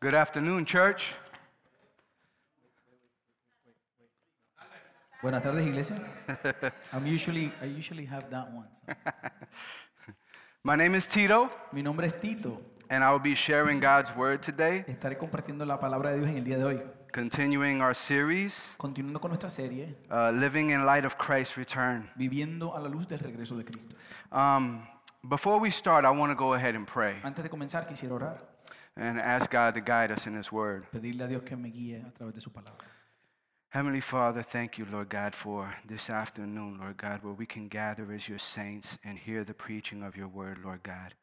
Good afternoon, church. Buenas tardes, iglesia. I'm usually, I usually have that one. My name is Tito, Mi nombre es Tito. and I will be sharing God's word today, Estaré compartiendo la palabra de Dios en el día de hoy. continuing our series, Continuando con nuestra serie, uh, Living in Light of Christ's Return. Viviendo a la luz del regreso de Cristo. Um, before we start, I want to go ahead and pray Antes de comenzar, quisiera orar, and ask God to guide us in His word. pedirle a Dios que me guíe a través de su palabra. Heavenly Father, thank you, Lord God, for this afternoon, Lord God, where we can gather as your saints and hear the preaching of your word, Lord God.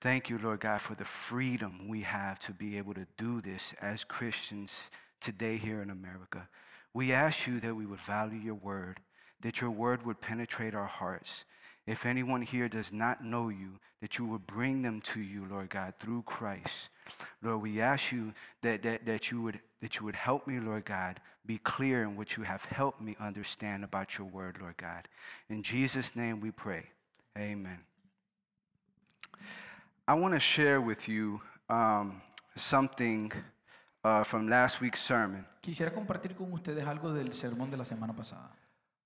Thank you, Lord God, for the freedom we have to be able to do this as Christians today here in America. We ask you that we would value your word, that your word would penetrate our hearts. If anyone here does not know you, that you would bring them to you, Lord God, through Christ. Lord, we ask you that, that, that, you would, that you would help me, Lord God, be clear in what you have helped me understand about your word, Lord God. In Jesus' name we pray. Amen. I want to share with you um, something uh, from last week's sermon. Quisiera compartir con ustedes algo del sermón de la semana pasada.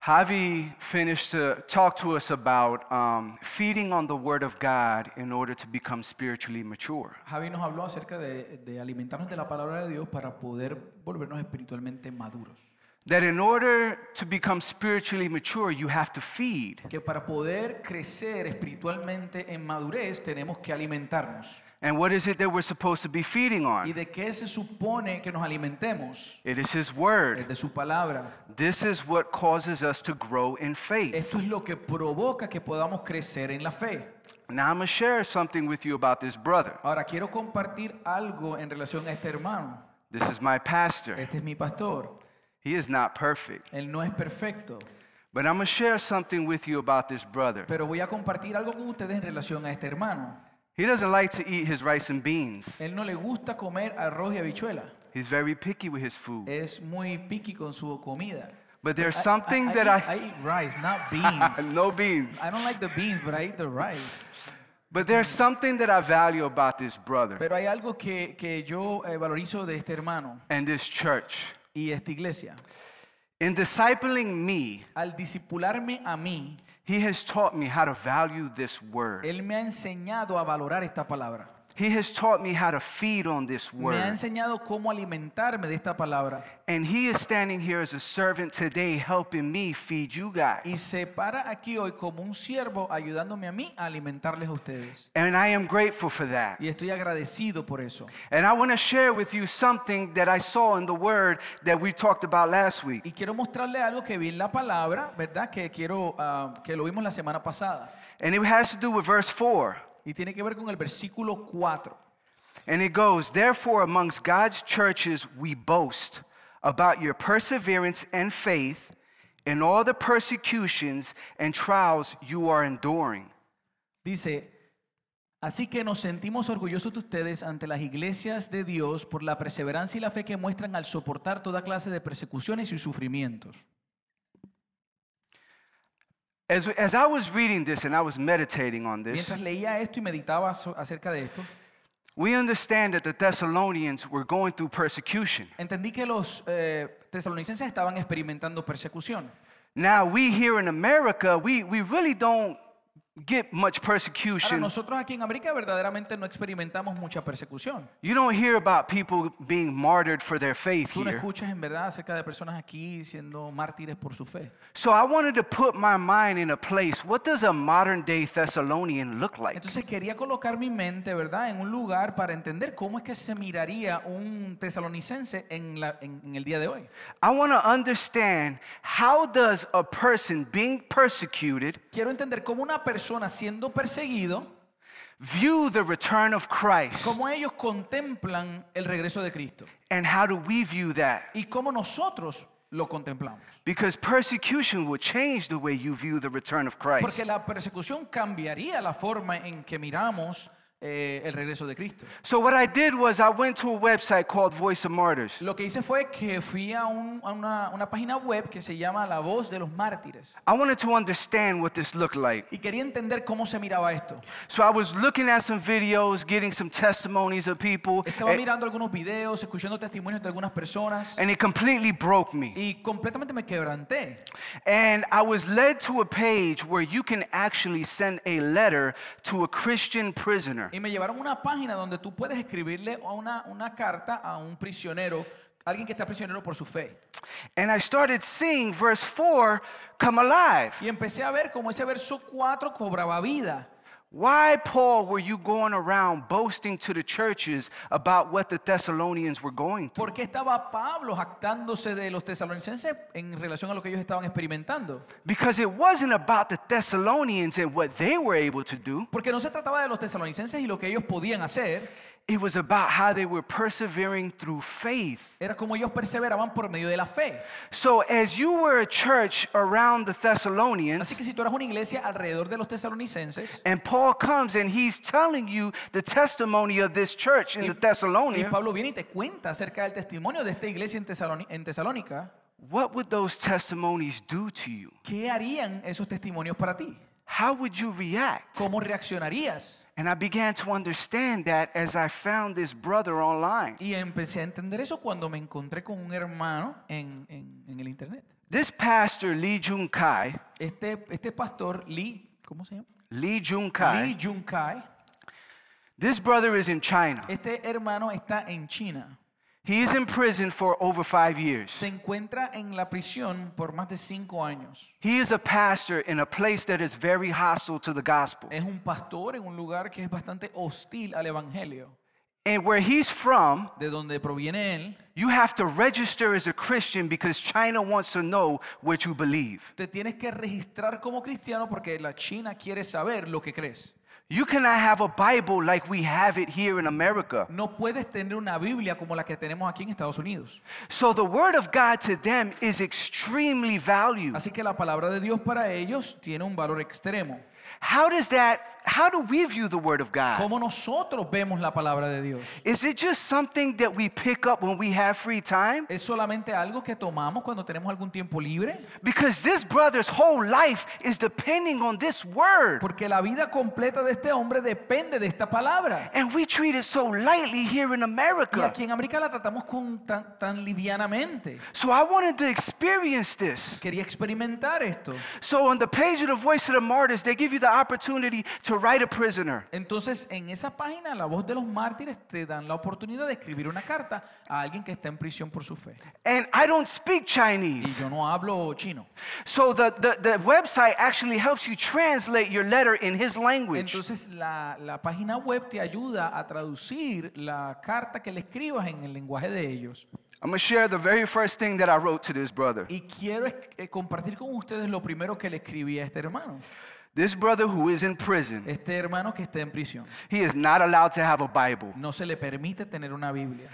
Javi finished to talk to us about um, feeding on the Word of God in order to become spiritually mature. Javi nos habló acerca de, de alimentarnos de la palabra de Dios para poder volvernos espiritualmente maduros. That in order to become spiritually mature, you have to feed. Que para poder crecer espiritualmente en madurez tenemos que alimentarnos. And what is it that we're supposed to be feeding on? ¿Y de qué se supone que nos alimentemos? It is His Word. Es de su palabra. This is what causes us to grow in faith. Esto es lo que provoca que podamos crecer en la fe. Now, I'm going to share something with you about this brother. Ahora quiero compartir algo en relación a este hermano. This is my pastor. Este es mi pastor. He is not perfect. Él no es perfecto, But I'm going to share something with you about this brother. pero voy a compartir algo con ustedes en relación a este hermano. He doesn't like to eat his rice and beans. Él no le gusta comer arroz y habichuela. He's very picky with his food. Es muy picky con su comida. But there's I- something I, I that eat, I. I eat rice, not beans. no beans. I don't like the beans, but I eat the rice. But there's something that I value about this brother Pero hay algo que, que yo eh, valorizo de este hermano and this church. y esta iglesia. In discipling me, Al discipularme a mí, he has taught me how to value this word. él me ha enseñado a valorar esta palabra. He has taught me how to feed on this Me ha word. enseñado cómo alimentarme de esta palabra. And he is standing here as a servant today, helping me feed you Y guys. se para aquí hoy como un siervo ayudándome a mí a alimentarles a ustedes. And I am grateful for that. Y estoy agradecido por eso. And I want to share with you something that I saw in the word that we talked about last week. Y quiero mostrarle algo que vi en la palabra, ¿verdad? Que quiero ah, que lo vimos la semana pasada. And it has to do with verse 4. Y tiene que ver con el versículo 4. And it goes, Therefore, amongst God's churches, we boast about your perseverance and faith in all the persecutions and trials you are enduring. Dice, así que nos sentimos orgullosos de ustedes ante las iglesias de Dios por la perseverancia y la fe que muestran al soportar toda clase de persecuciones y sufrimientos. As, as I was reading this and I was meditating on this, Mientras leía esto y meditaba acerca de esto, we understand that the Thessalonians were going through persecution. entendí que los eh, tesalonicenses estaban experimentando persecución. Now, we here in America, we, we really don't get much Ahora, persecution. nosotros aquí en América verdaderamente no experimentamos mucha persecución. You don't hear about people being martyred for their faith Tú no here. escuchas en verdad acerca de personas aquí siendo mártires por su fe. So I wanted to put my mind in a place. What does a modern day Thessalonian look like? Entonces quería colocar mi mente, ¿verdad?, en un lugar para entender cómo es que se miraría un tesalonicense en, la- en- en el día de hoy. I want to understand how does a person being persecuted Quiero entender cómo una persona siendo perseguido, view the return of Christ cómo ellos contemplan el regreso de Cristo and how do we view that? y cómo nosotros lo contemplamos. Because persecution will change the way you view the return of Christ. Porque la persecución cambiaría la forma en que miramos eh, el regreso de Cristo. So what I did was I went to a website called Voice of Martyrs. Lo que hice fue que fui a, un- a una, una página web que se llama La Voz de los Mártires I wanted to understand what this looked like. y quería entender cómo se miraba esto. So I was looking at some videos, getting some testimonies of people, Estaba a- mirando algunos videos, escuchando testimonios de algunas personas and it completely broke me. y completamente me quebranté. And I was led to a page where you can actually send a letter to a Christian prisoner. Y me llevaron una página donde tú puedes escribirle una, una carta a un prisionero, alguien que está prisionero por su fe. And I started seeing verse 4 come alive. Y empecé a ver cómo ese verso 4 cobraba vida. Why, Paul, were you going around boasting to the churches about what the Thessalonians were going through? ¿Por qué estaba Pablo jactándose de los tesalonicenses en relación a lo que ellos estaban experimentando? Because it wasn't about the Thessalonians and what they were able to do, Porque no se trataba de los tesalonicenses y lo que ellos podían hacer, it was about how they were persevering through faith. era como ellos perseveraban por medio de la fe. So, as you were a church around the Thessalonians, Así que si tú eras una iglesia alrededor de los tesalonicenses, and Paul comes and he's telling you the testimony of this church in the y Thessalonians, Pablo viene y te cuenta acerca del testimonio de esta iglesia en, Tesaloni- en Tesalónica, what would those testimonies do to you? ¿qué harían esos testimonios para ti? How would you react? ¿Cómo reaccionarías? And I began to understand that as I found this brother online. Y empecé a entender eso cuando me encontré con un hermano en, en- en el internet. This pastor, Lee Jun Kai, Este, este pastor Lee, ¿cómo se llama? Lee Jun Lee Kai, Jun Kai. this brother is in China. Este hermano está en China. He is in prison for over five years. Se encuentra en la prisión por más de cinco años. He is a pastor in a place that is very hostile to the gospel. Es un pastor en un lugar que es bastante hostil al evangelio. And where he's from, De donde proviene él, you have to register as a Christian because China wants to know what you believe. te tienes que registrar como cristiano porque la China quiere saber lo que crees. You cannot have a Bible like we have it here in America. No puedes tener una Biblia como la que tenemos aquí en Estados Unidos. So the word of God to them is extremely valued. Así que la palabra de Dios para ellos tiene un valor extremo. How does that, how do we view the word of God? ¿Cómo nosotros vemos la palabra de Dios? Is it just something that we pick up when we have free time? ¿Es solamente algo que tomamos cuando tenemos algún tiempo libre? Because this brother's whole life is depending on this word. Porque la vida completa de este hombre depende de esta palabra. And we treat it so lightly here in Y America. aquí en América la tratamos con tan, tan livianamente. So I wanted to experience this. Quería experimentar esto. So on the page of the Voice of the Martyrs, they give you the opportunity to write a prisoner. Entonces, en esa página, La Voz de los Mártires, te dan la oportunidad de escribir una carta a alguien que está en prisión por su fe. And I don't speak Y Chinese. yo no hablo chino. So the, the, the website actually helps you translate your letter in his language. Entonces, la, la página web te ayuda a traducir la carta que le escribas en el lenguaje de ellos. I'm going to share the very first thing that I wrote to this brother. Y quiero eh, compartir con ustedes lo primero que le escribí a este hermano. This brother who is in prison, Este hermano que está en prisión. he is not allowed to have a Bible. No se le permite tener una Biblia.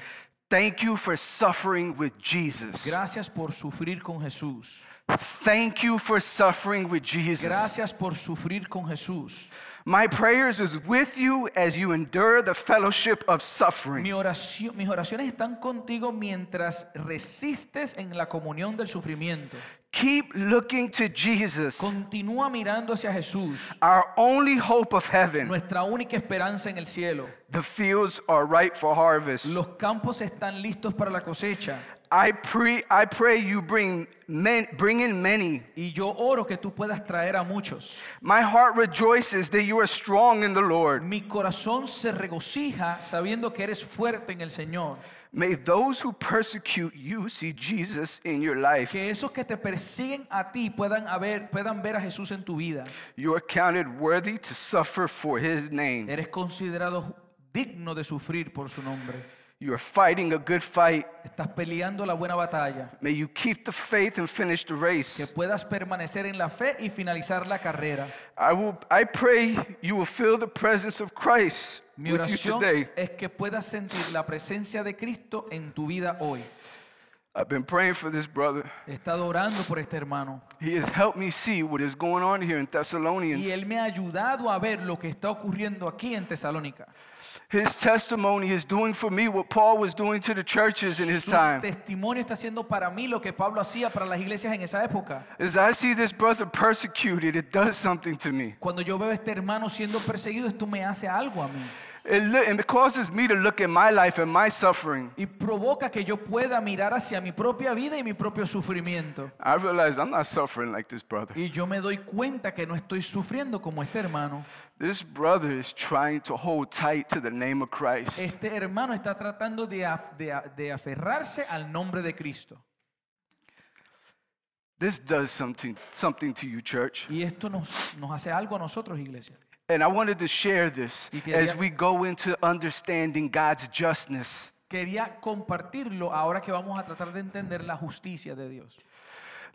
Thank you for suffering with Jesus. Gracias por sufrir con Jesús. Thank you for suffering with Jesus. Gracias por sufrir con Jesús. My prayers is with you as you endure the fellowship of suffering. Mi oración- mis oraciones están contigo mientras resistes en la comunión del sufrimiento. Keep looking to Jesus, Continúa mirando hacia Jesús, our only hope of heaven. nuestra única esperanza en el cielo. The fields are ripe for harvest. Los campos están listos para la cosecha. I pray, I pray you bring men, bring in many. Y yo oro que tú puedas traer a muchos. My heart rejoices that you are strong in the Lord. Mi corazón se regocija sabiendo que eres fuerte en el Señor. May those who persecute you see Jesus in your life. Que esos que te persiguen a ti puedan, haber, puedan ver a Jesús en tu vida. You are counted worthy to suffer for his name. Eres considerado digno de sufrir por su nombre. You are fighting a good fight. Estás peleando la buena batalla. May you keep the faith and finish the Que race. puedas permanecer en la fe y finalizar la carrera. I will I pray you will feel the presence of Christ Mi with you oración today. es que puedas sentir la presencia de Cristo en tu vida hoy. I've been praying for this brother. He estado orando por este hermano. He has helped me see what is going on here in Thessalonians. Y él me ha ayudado a ver lo que está ocurriendo aquí en Tesalónica. His testimony is doing for me what Paul was doing to the churches in his Su time. testimonio está haciendo para mí lo que Pablo hacía para las iglesias en esa época. As I see this brother persecuted, it does something to me. Cuando yo veo a este hermano siendo perseguido, esto me hace algo a mí. It, li- and it causes me to look at my life and my suffering. Y provoca que yo pueda mirar hacia mi propia vida y mi propio sufrimiento. I realize I'm not suffering like this brother. Y yo me doy cuenta que no estoy sufriendo como este hermano. This brother is trying to hold tight to the name of Christ. Este hermano está tratando de, af- de de aferrarse al nombre de Cristo. This does something, something to you, church. Y esto nos, nos hace algo a nosotros, iglesia. And I wanted to share this as we go into understanding God's justness. Quería compartirlo ahora que vamos a tratar de entender la justicia de Dios.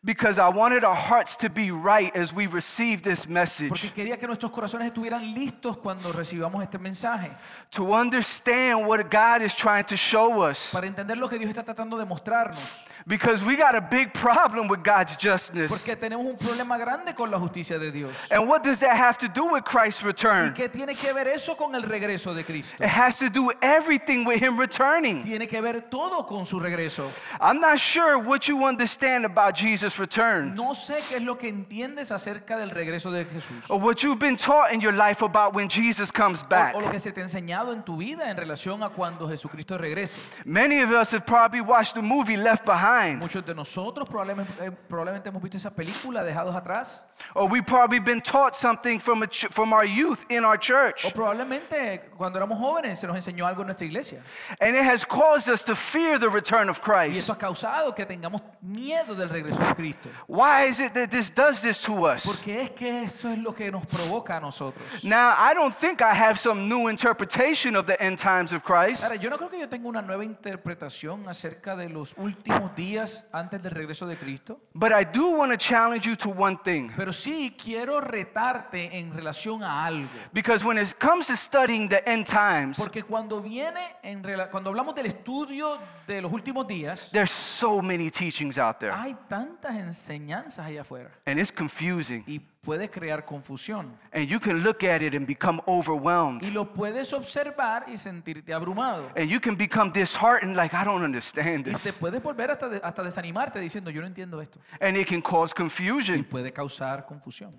Because I wanted our hearts to be right as we receive this message. Porque quería que nuestros corazones estuvieran listos cuando recibamos este mensaje. to understand what God is trying to show us. Para entender lo que Dios está tratando de mostrarnos. Because we got a big problem with God's justness. Porque tenemos un problema grande con la justicia de Dios. And what does that have to do with Christ's ¿Y return? qué tiene que ver eso con el regreso de Cristo? It has to do everything with Him returning. Tiene que ver todo con su regreso. I'm not sure what you understand about Jesus' return No sé qué es lo que entiendes acerca del regreso de Jesús. or what you've been taught in your life about when Jesus comes O, back. o lo que se te ha enseñado en tu vida en relación a cuando Jesucristo regrese. Many of us have probably watched the movie Left Behind, Muchos de nosotros probablemente, eh, probablemente hemos visto esa película, Dejados Atrás. or we've probably been taught something from, a from our youth in our church. O probablemente cuando éramos jóvenes se nos enseñó algo en nuestra iglesia. And it has caused us to fear the return of Y Christ. eso ha causado que tengamos miedo del regreso de Cristo. Why is it that this does this to us? Porque es que eso es lo que nos provoca a nosotros. Now, I don't think I have some new interpretation of the end times of Christ, Ahora, yo no creo que yo tenga una nueva interpretación acerca de los últimos días antes del regreso de Cristo, but I do want to challenge you to one thing. pero sí quiero retarte en relación a algo. Because when it comes to studying the end times, Porque cuando viene, en rela- cuando hablamos del estudio de los últimos días, there's so many teachings out there, hay tantas enseñanzas allá afuera and it's confusing. y puede crear confusión. And you can look at it and become Y overwhelmed. lo puedes observar y sentirte abrumado. And you can become disheartened, like, I don't understand Y te this. puedes volver hasta, de- hasta desanimarte diciendo, yo no entiendo esto. And it can cause Y confusion. puede causar confusión.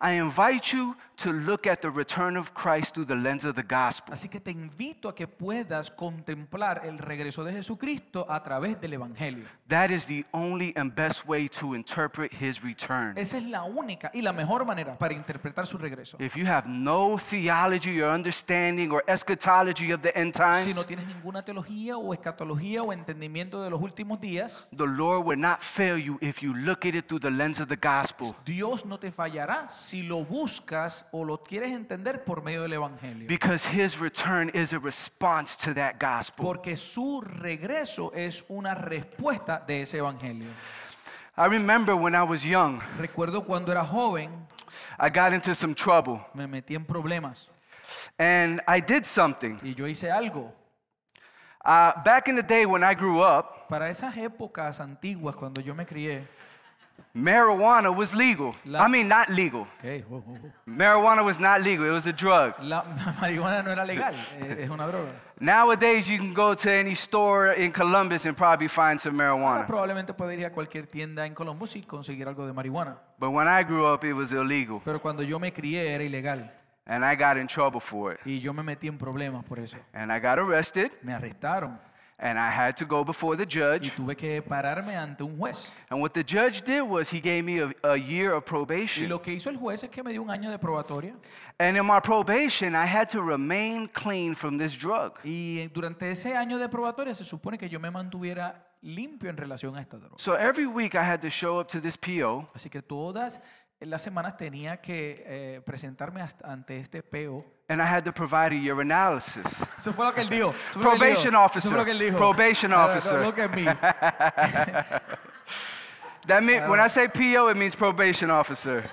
I invite you to look at the return of Christ through the lens of the gospel. Así que te invito a que puedas contemplar el regreso de Jesucristo a través del Evangelio. That is the only and best way to interpret his return. Esa es la única y la mejor manera para interpretar su regreso. If you have no theology or understanding or eschatology of the end times, Si no tienes ninguna teología o escatología o entendimiento de los últimos días, the Lord will not fail you if you look at it through the lens of the gospel. Dios no te fallará si lo buscas o lo quieres entender por medio del Evangelio. Because his return is a response to that gospel. Porque su regreso es una respuesta de ese Evangelio. I remember when I was young, Recuerdo cuando era joven, I got into some trouble me metí en problemas and I did something. y yo hice algo. Uh, back in the day when I grew up, Para esas épocas antiguas, cuando yo me crié, marijuana was legal. La- I mean, not legal. Ok, wow, wow, wow. Marijuana was not legal, it was a drug. la marihuana no era legal, eh, es una droga. Nowadays, you can go to any store in Columbus and probably find some Ahora marijuana. probablemente puede ir a cualquier tienda en Columbus y conseguir algo de marihuana. But when I grew up, it was illegal. Pero cuando yo me crié era ilegal And I got in trouble for it. y yo me metí en problemas por eso. And I got arrested, Me arrestaron and I had to go before the y judge. tuve que pararme ante un juez. And what the judge did was he gave me a, a year of Y probation. lo que hizo el juez es que me dio un año de probatoria And in my probation, I had to remain clean from this drug. y durante ese año de probatoria se supone que yo me mantuviera limpio en relación a esta droga. So every week I had to show up to this PO Así que todas las semanas tenía que eh, presentarme ante este PO. and I had to provide a urinalysis. Eso fue lo que él dijo. eso fue lo que él Probation officer. Eso fue lo que él dijo. Probation officer. Look at me. That mean, when I say PO, it means probation officer.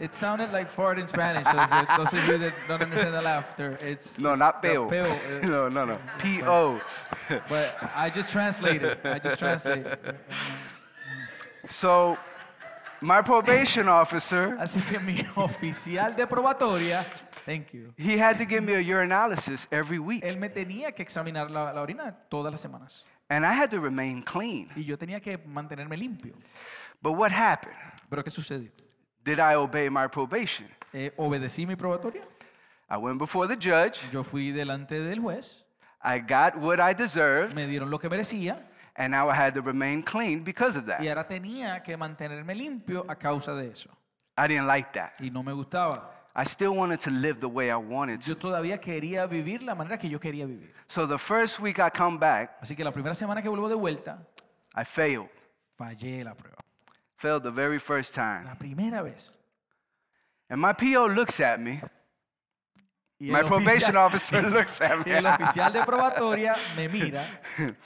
It sounded like fart in Spanish. So those of you that don't understand the laughter, it's No, not peo. peo, uh, no, no, no. P O. But I just translated. I just translated. So, my probation officer, Así que mi oficial de probatoria, thank you. he had to give me a urinalysis every week, Él me tenía que examinar la, la orina todas las semanas and I had to remain clean. y yo tenía que mantenerme limpio. But what happened? Pero ¿qué sucedió? Did I obey my probation? Eh, obedecí mi probatoria. I went before the judge. Yo fui delante del juez. I got what I deserved, Me dieron lo que merecía and now I had to remain clean because of y that. ahora tenía que mantenerme limpio a causa de eso. I didn't like that. Y no me gustaba. I still wanted to live the way I wanted to. Yo todavía quería vivir la manera que yo quería vivir. So the first week I come back, Así que la primera semana que vuelvo de vuelta, I failed. fallé la prueba. Failed the very first time. La primera vez. And my PO looks at me. Y My el probation oficial- officer looks at y el me. oficial de probatoria me mira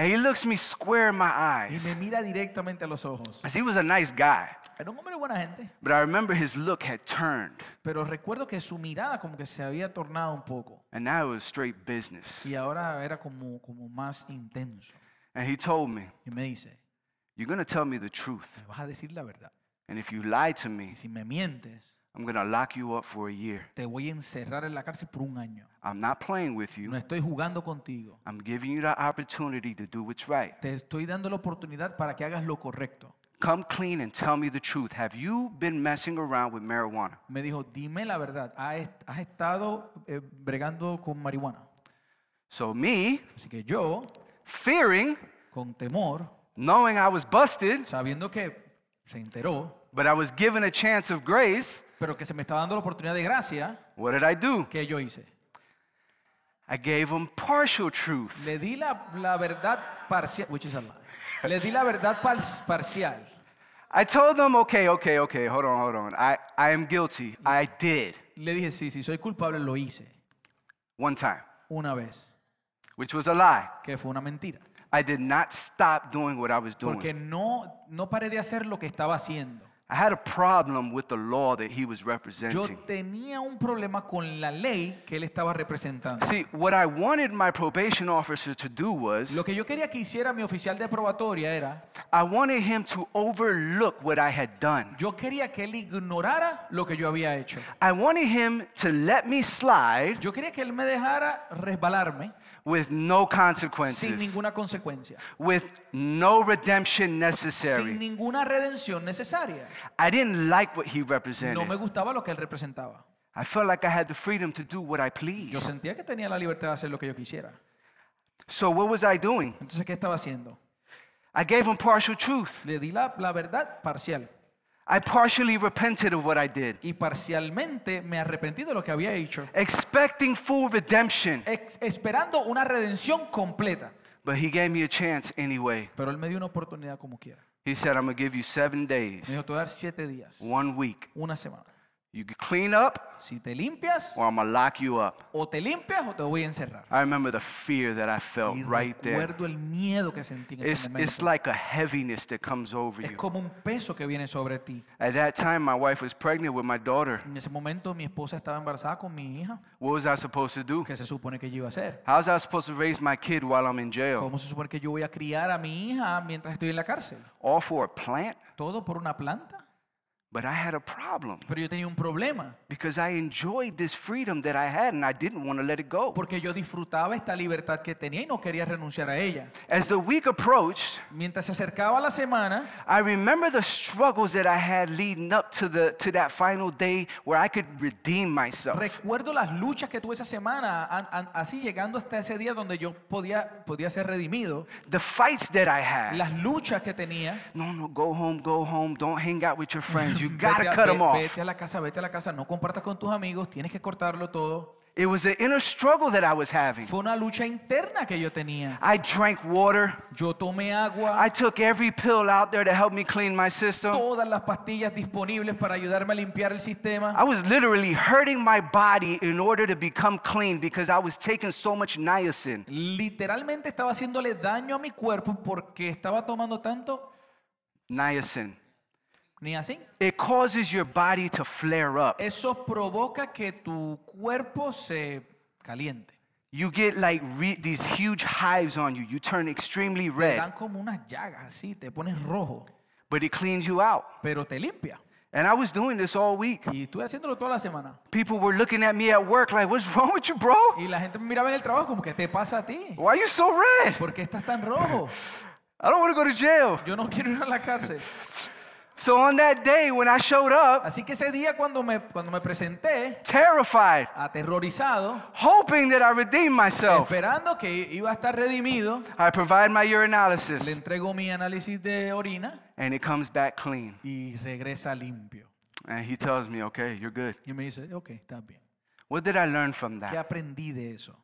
And he looks me square in my y eyes. me mira directamente a los ojos. 'Cause he was a nice guy. Era un hombre de buena gente, But I remember his look had turned. pero recuerdo que su mirada como que se había tornado un poco And now it was straight business. y ahora era como, como más intenso. And he told me, Y me dice, You're going to tell me the truth. me vas a decir la verdad. And if you lie to me, Y si me mientes, I'm going to lock you up for a year. te voy a encerrar en la cárcel por un año. I'm not playing with you. No estoy jugando contigo. I'm giving you the opportunity to do what's right. Te estoy dando la oportunidad para que hagas lo correcto. Come clean and tell me the truth. Have you been messing around with marijuana? Me dijo, dime la verdad, ¿has estado eh, bregando con marihuana? So, me, Así que yo, fearing, con temor, knowing I was busted, sabiendo que se enteró, but I was given a chance of grace, pero que se me estaba dando la oportunidad de gracia, what did I do? ¿qué yo hice? I gave him partial truth. Le di la, la verdad parcial, which is a lie. Le di la verdad par- parcial. I told them, okay, okay, okay, hold on, hold on. I, I am guilty. I did Le dije, sí, sí, soy culpable, lo hice. one time, Una vez, which was a lie. que fue una mentira. I did not stop doing what I was Porque doing. no, no paré de hacer lo que estaba haciendo. I had a problem with the law that he was Yo representing. tenía un problema con la ley que él estaba representando. See, what I wanted my probation officer to do was Lo que yo quería que hiciera mi oficial de probatoria era, I wanted him to overlook what I had done. yo quería que él ignorara lo que yo había hecho. I wanted him to let me slide Yo quería que él me dejara resbalarme with no consequences, sin ninguna consecuencia, with no redemption necessary. sin ninguna redención necesaria. I didn't like what he represented. No me gustaba lo que él representaba. I felt like I had the freedom to do what I pleased. Yo sentía que tenía la libertad de hacer lo que yo quisiera. So, what was I doing? Entonces, ¿qué estaba haciendo? I gave him partial truth. Le di la, la verdad parcial I partially repented of what I did, y parcialmente me arrepentí de lo que había hecho, expecting full redemption. ex- esperando una redención completa. But he gave me a chance anyway. Pero él me dio una oportunidad como quiera. He said, I'm going to give you seven days, Me dijo, te voy a dar siete días, one week. una semana. You can clean up Si te limpias, or I'm to lock you up. o te limpias o te voy a encerrar. I remember the fear that I felt Y right there. recuerdo el miedo que sentí en ese It's, it's momento. like a heaviness that comes over Es you. como un peso que viene sobre ti. At that time, my wife was pregnant with my daughter. En ese momento mi esposa estaba embarazada con mi hija. What was I supposed to do? ¿Qué se supone que yo iba a hacer? How's I supposed to raise my kid while I'm in jail? ¿Cómo se supone que yo voy a criar a mi hija mientras estoy en la cárcel? All for a plant? ¿Todo por una planta? But I had a problem Pero yo tenía un problema. because I enjoyed this freedom that I had and I didn't want to let it go. Porque yo disfrutaba esta libertad que tenía y no quería renunciar a ella. As the week approached, Mientras se acercaba la semana, I remember the struggles that I had leading up to the to that final day where I could redeem myself. recuerdo las luchas que tuve esa semana, an- an- así llegando hasta ese día donde yo podía, podía ser redimido. The fights that I had. Las luchas que tenía. No, no, go home, go home. Don't hang out with your friends. You gotta cut ve- them off. vete a la casa, vete a la casa, no compartas con tus amigos, tienes que cortarlo todo. It was an inner struggle that I was having. Fue una lucha interna que yo tenía. I drank water. Yo tomé agua, I took every pill out there to help me clean my system. todas las pastillas disponibles para ayudarme a limpiar el sistema. I was literally hurting my body in order to become clean because I was taking so much niacin. Literalmente estaba haciéndole daño a mi cuerpo porque estaba tomando tanto Niacin. Ni así. It causes your body to flare up. Eso provoca que tu cuerpo se caliente. You get like re- these huge hives on you. You turn extremely Te red, dan como unas llagas así, te pones rojo, but it cleans you out. pero te limpia. And I was doing this all week. Y estuve haciéndolo toda la semana. People were looking at me at work like, what's wrong with you, bro? Y la gente me miraba en el trabajo como, ¿qué te pasa a ti? Why are you so red? ¿Por qué estás tan rojo? I don't want to go to jail. Yo no quiero ir a la cárcel. So on that day when I showed up, Así que ese día cuando me, cuando me presenté, terrified, aterrorizado, hoping that I redeem myself, esperando que iba a estar redimido, I provide my le urinalysis entrego mi análisis de orina and it comes back clean. y regresa limpio. And he tells me, okay, you're good. Y me dice, ok, está bien. What did I learn from ¿Qué that? aprendí de eso?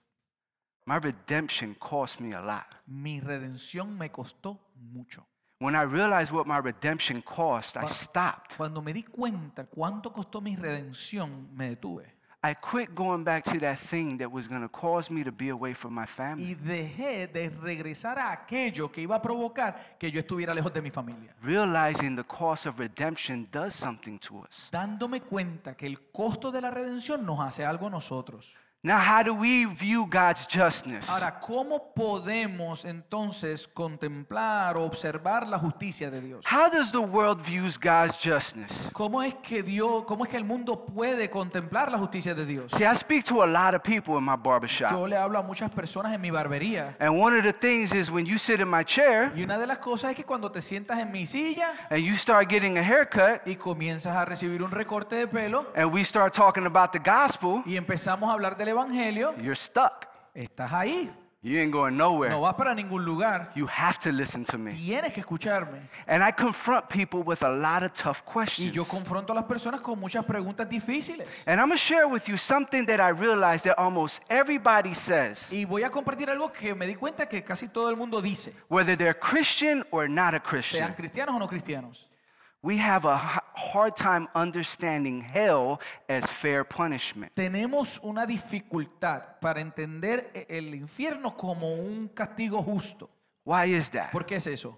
My redemption cost me a lot. Mi redención me costó mucho. When I realized what my redemption cost, I stopped. Cuando me di cuenta cuánto costó mi redención, me detuve. I quit going back to that thing that was going to cause me to be away from my Y family. dejé de regresar a aquello que iba a provocar que yo estuviera lejos de mi familia. Realizing the cost of redemption does something to us. Dándome cuenta que el costo de la redención nos hace algo a nosotros. Now, how do we view God's justness? Ahora, ¿cómo podemos entonces contemplar o observar la justicia de Dios? How does the world views God's justness? ¿Cómo es que Dios, cómo es que el mundo puede contemplar la justicia de Dios? See, I speak to a lot of people in my barbershop. Yo le hablo a muchas personas en mi barbería And one of the things is when you sit in my chair y una de las cosas es que cuando te sientas en mi silla and you start getting a haircut y comienzas a recibir un recorte de pelo and we start talking about the gospel, y empezamos a hablar del evangelio, you're stuck. estás ahí, You ain't going nowhere. no vas para ningún lugar. You have to listen to me. Tienes que escucharme. And I confront people with a lot of tough questions. Y yo confronto a las personas con muchas preguntas difíciles. And I'm going to share with you something that I realized that almost everybody says, Y voy a compartir algo que me di cuenta que casi todo el mundo dice, whether they're Christian or not a Christian. sean cristianos o no cristianos. We have a hard time understanding hell as fair punishment. Tenemos una dificultad para entender e- el infierno como un castigo justo. Why is that? ¿Por qué es eso?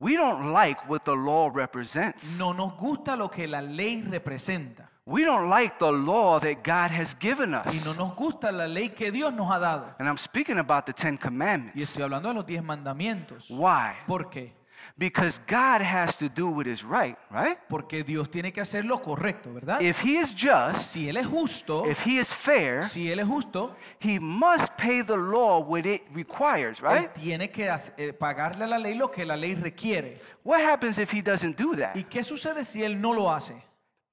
We don't like what the law represents. No nos gusta lo que la ley representa. We don't like the law that God has given Y us. no nos gusta la ley que Dios nos ha dado. And I'm speaking about the Ten Y Commandments. estoy hablando de los diez mandamientos. Why? ¿Por qué? Because God has to do what is right, right? Porque Dios tiene que hacer lo correcto, ¿verdad? If He is just, Si Él es justo, if He is fair, si Él es justo, He must pay the law what it requires, Él right? tiene que eh, pagarle a la ley lo que la ley requiere. What happens if He doesn't do that? ¿Y qué sucede si Él no lo hace?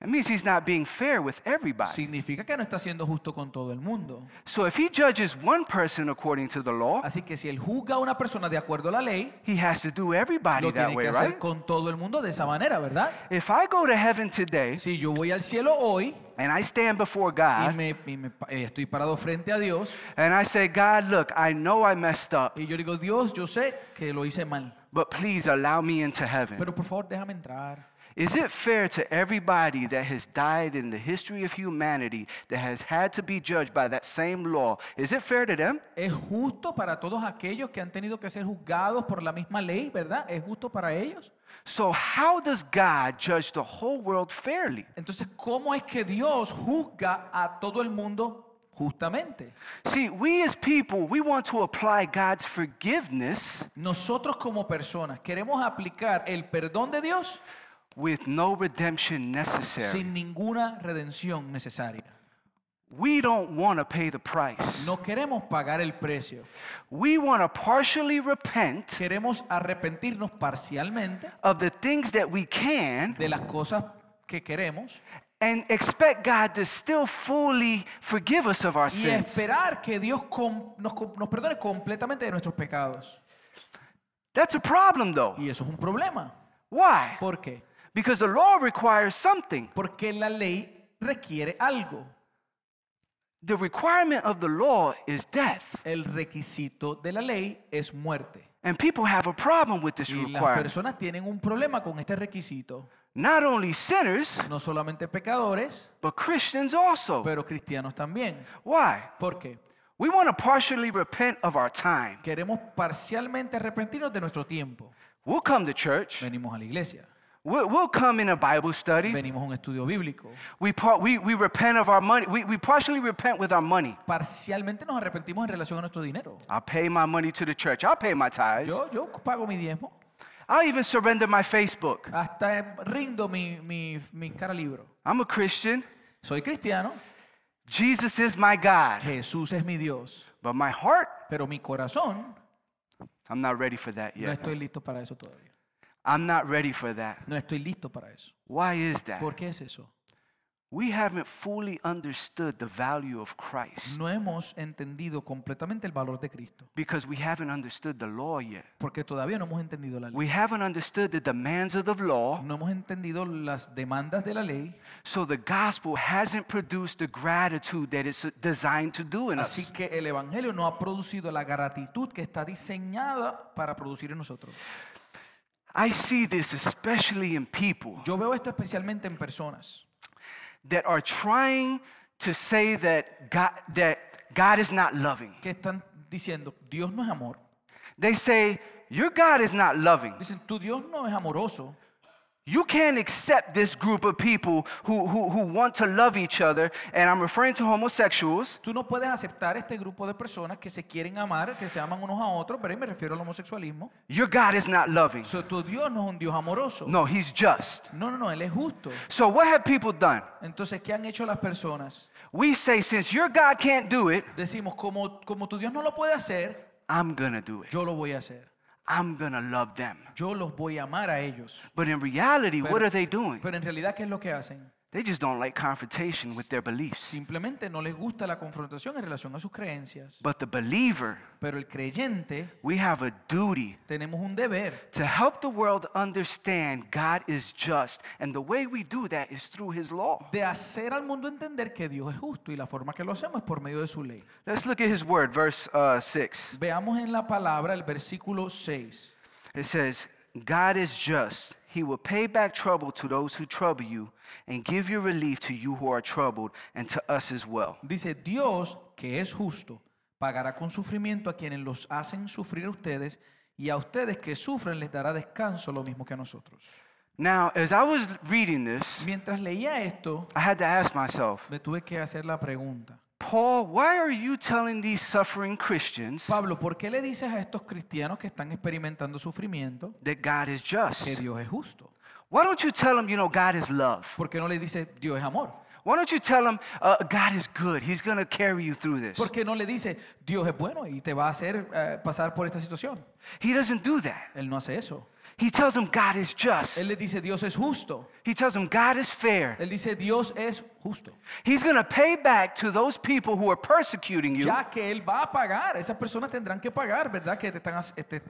It means He's not being fair with everybody. Significa que no está siendo justo con todo el mundo. So if He judges one person according to the law, Así que si Él juzga a una persona de acuerdo a la ley, He has to do everybody lo that tiene way, que hacer right? con todo el mundo de esa manera, ¿verdad? If I go to heaven today Si yo voy al cielo hoy and I stand before y, God me, y me eh, estoy parado frente a Dios and I say, God, look, I know I messed up, y yo digo, Dios, yo sé que lo hice mal, but please allow me into heaven. pero por favor déjame entrar. Is it fair to everybody that has died in the history of humanity that has had to be judged by that same law? Is it fair to them? Es justo para todos aquellos que han tenido que ser juzgados por la misma ley, ¿verdad? Es justo para ellos. So, how does God judge the whole world fairly? Entonces, ¿cómo es que Dios juzga a todo el mundo justamente? See, we as people, we want to apply God's forgiveness Nosotros como personas queremos aplicar el perdón de Dios with no redemption necessary. sin ninguna redención necesaria. We don't want to pay the price. No queremos pagar el precio. We want to partially repent Queremos arrepentirnos parcialmente of the things that we can de las cosas que queremos and expect God to still fully forgive us of our y sins. esperar que Dios com- nos, com- nos perdone completamente de nuestros pecados. That's a problem though. Y eso es un problema. Why? ¿Por qué? Because the law requires something. Porque la ley requiere algo. The requirement of the law is death. El requisito de la ley es muerte. And people have a problem with this Y las requirement. personas tienen un problema con este requisito. Not only sinners, No solamente pecadores, but Christians also. pero cristianos también. Why? ¿Por qué? We want to partially repent of our time. Queremos parcialmente arrepentirnos de nuestro tiempo. We'll come to church, Venimos a la iglesia. We'll, we'll come in a Bible study. venimos a un estudio bíblico. We, par- we, we repent of our money. We, we partially repent with our money. Parcialmente nos arrepentimos en relación a nuestro dinero. I'll pay my money to the church. I'll pay my tithes. Yo, yo pago mi diezmo, I'll even surrender my Facebook. hasta rindo mi, mi, mi cara libro. I'm a Christian. Soy cristiano, Jesus is my God. Jesús es mi Dios, But my heart, pero mi corazón I'm not ready for that yet. no estoy listo para eso todavía. I'm not ready for that. No estoy listo para eso. Why is that? ¿Por qué es eso? We haven't fully understood the value of Christ No hemos entendido completamente el valor de Cristo, because we haven't understood the law yet. porque todavía no hemos entendido la ley. We haven't understood the demands of the law, No hemos entendido las demandas de la ley, so the gospel hasn't produced the gratitude that it's designed to do in así us. que el Evangelio no ha producido la gratitud que está diseñada para producir en nosotros. I see this especially in people Yo veo esto especialmente en personas that are trying to say that God, that God is not loving. que están diciendo, Dios no es amor. They say, Your God is not loving. Dicen, tu Dios no es amoroso. You can't accept this group of people who, who, who want to love each other, and I'm referring to homosexuals, Tú no puedes aceptar este grupo de personas que se quieren amar, que se aman unos a otros, pero ahí me refiero al homosexualismo. your God is not loving. So, tu Dios no es un Dios amoroso. No, He's just. No, no, no, Él es justo. So, what have people done? Entonces, ¿qué han hecho las personas? We say, since your God can't do it, Decimos, como, como tu Dios no lo puede hacer, I'm gonna do it. yo lo voy a hacer. I'm gonna love them. Yo los voy a amar a ellos. But in reality, what are they doing? Pero en realidad, ¿qué es lo que hacen? They just don't like confrontation with their beliefs. Simplemente no les gusta la confrontación en relación a sus creencias. But the believer, Pero el creyente, we have a duty tenemos un deber to help the world understand God is just. And the way we do that is through His law. de hacer al mundo entender que Dios es justo y la forma que lo hacemos es por medio de su ley. Let's look at His word, verse uh, 6. Veamos en la palabra el versículo 6. It says, God is just. He will pay back trouble to those who trouble you and give you relief to you who are troubled and to us as well. Dice, Dios, que es justo, pagará con sufrimiento a quienes los hacen sufrir a ustedes y a ustedes que sufren les dará descanso lo mismo que a nosotros. Now, as I was reading this, Mientras leía esto, I had to ask myself, me tuve que hacer la pregunta. Paul, why are you telling these suffering Christians Pablo, ¿por qué le dices a estos cristianos que están experimentando sufrimiento that God is just? que Dios es justo? Why don't you tell them, you know, God is love? ¿Por qué no le dices Dios es amor? Why don't you tell them, uh, God is good? He's going to carry you through this. ¿Por qué no le dice Dios es bueno y te va a hacer eh, pasar por esta situación? He doesn't do that. Él no hace eso. He tells them God is just. Él le dice Dios es justo. He tells them God is fair. Él dice Dios es justo. He's going to pay back to those people who are persecuting you Ya que Él va a pagar, esas personas tendrán que pagar, ¿verdad? Que te están,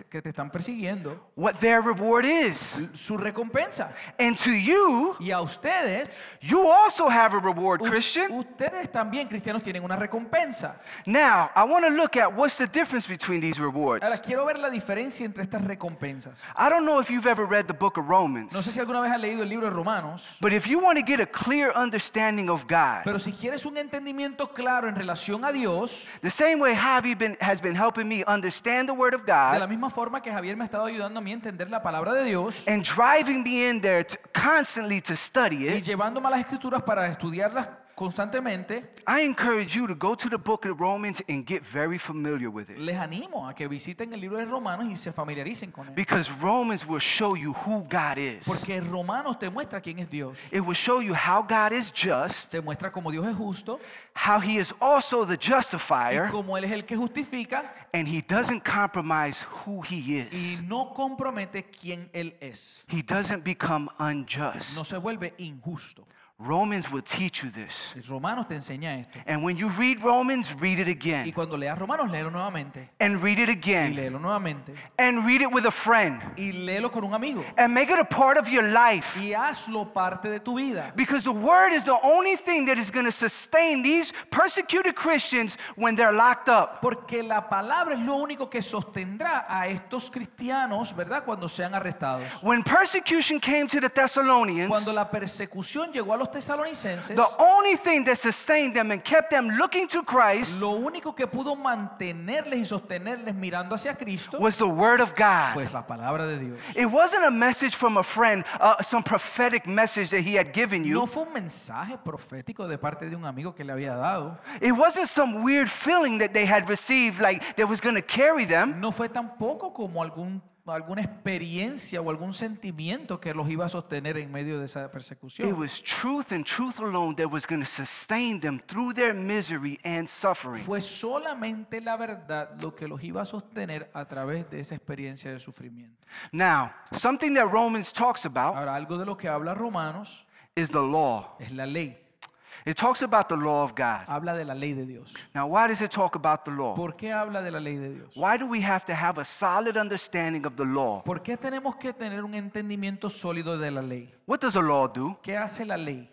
que te están persiguiendo what their reward is. su recompensa. And to you, Y a ustedes, you also have a reward, Christian. ustedes también, cristianos, tienen una recompensa. Now, I want to look at what's the difference between these rewards. Ahora, quiero ver la diferencia entre estas recompensas. I don't know if you've ever read the book of Romans, No sé si alguna vez has leído el libro de Romanos, but if you want to get a clear understanding of God, pero si quieres un entendimiento claro en relación a Dios, the same way Javi been, has been helping me understand the Word of God, de la misma forma que Javier me ha estado ayudando a mí a entender la palabra de Dios and driving me in there to, constantly to study it, y llevándome a las escrituras para estudiarlas constantemente, I encourage you to go to the book of Romans and get very familiar with it. les animo a que visiten el libro de Romanos y se familiaricen con él. Because Romans will show you who God is. Porque Romanos te muestra quién es Dios. It will show you how God is just, Te muestra cómo Dios es justo how He is also the y justifier, cómo Él es el que justifica and He doesn't compromise who He is. y no compromete quién Él es. He doesn't become unjust. No se vuelve injusto. Romans will teach you this. Romanos te enseña esto. And when you read Romans, read it Y again, cuando leas Romanos, léelo nuevamente. and read it Y again, léelo nuevamente. and read it with a friend, Y léelo con un amigo. and make it a part of your life. Y hazlo parte de tu vida. Because the word is the only thing that is going to sustain these persecuted Christians when they're locked up. Porque la palabra es lo único que sostendrá a estos cristianos, ¿verdad? Cuando sean arrestados. When persecution came to the Thessalonians, Cuando la persecución llegó a los los tesalonicenses, the only thing that sustained them and kept them looking to Christ lo único que pudo mantenerles y sostenerles mirando hacia Cristo was the Word of God. pues la palabra de Dios. It wasn't a message from a friend, uh, some prophetic message that he had given you. No fue un mensaje profético de parte de un amigo que le había dado. It wasn't some weird feeling that they had received, like that was going to carry them. No fue tampoco como algún, alguna experiencia o algún sentimiento que los iba a sostener en medio de esa It persecución. was truth and truth alone that was going to sustain them through their misery and suffering. Fue solamente la verdad lo que los iba a sostener a través de esa experiencia de sufrimiento. Now, something that Romans talks about Ahora, algo de lo que habla Romanos is the law. es la ley. It talks about the law of God. Habla de la ley de Dios. Now, why does it talk about the law? ¿Por qué habla de la ley de Dios? Why do we have to have a solid understanding of the law? ¿Por qué tenemos que tener un entendimiento sólido de la ley? What does the law do? ¿Qué hace la ley?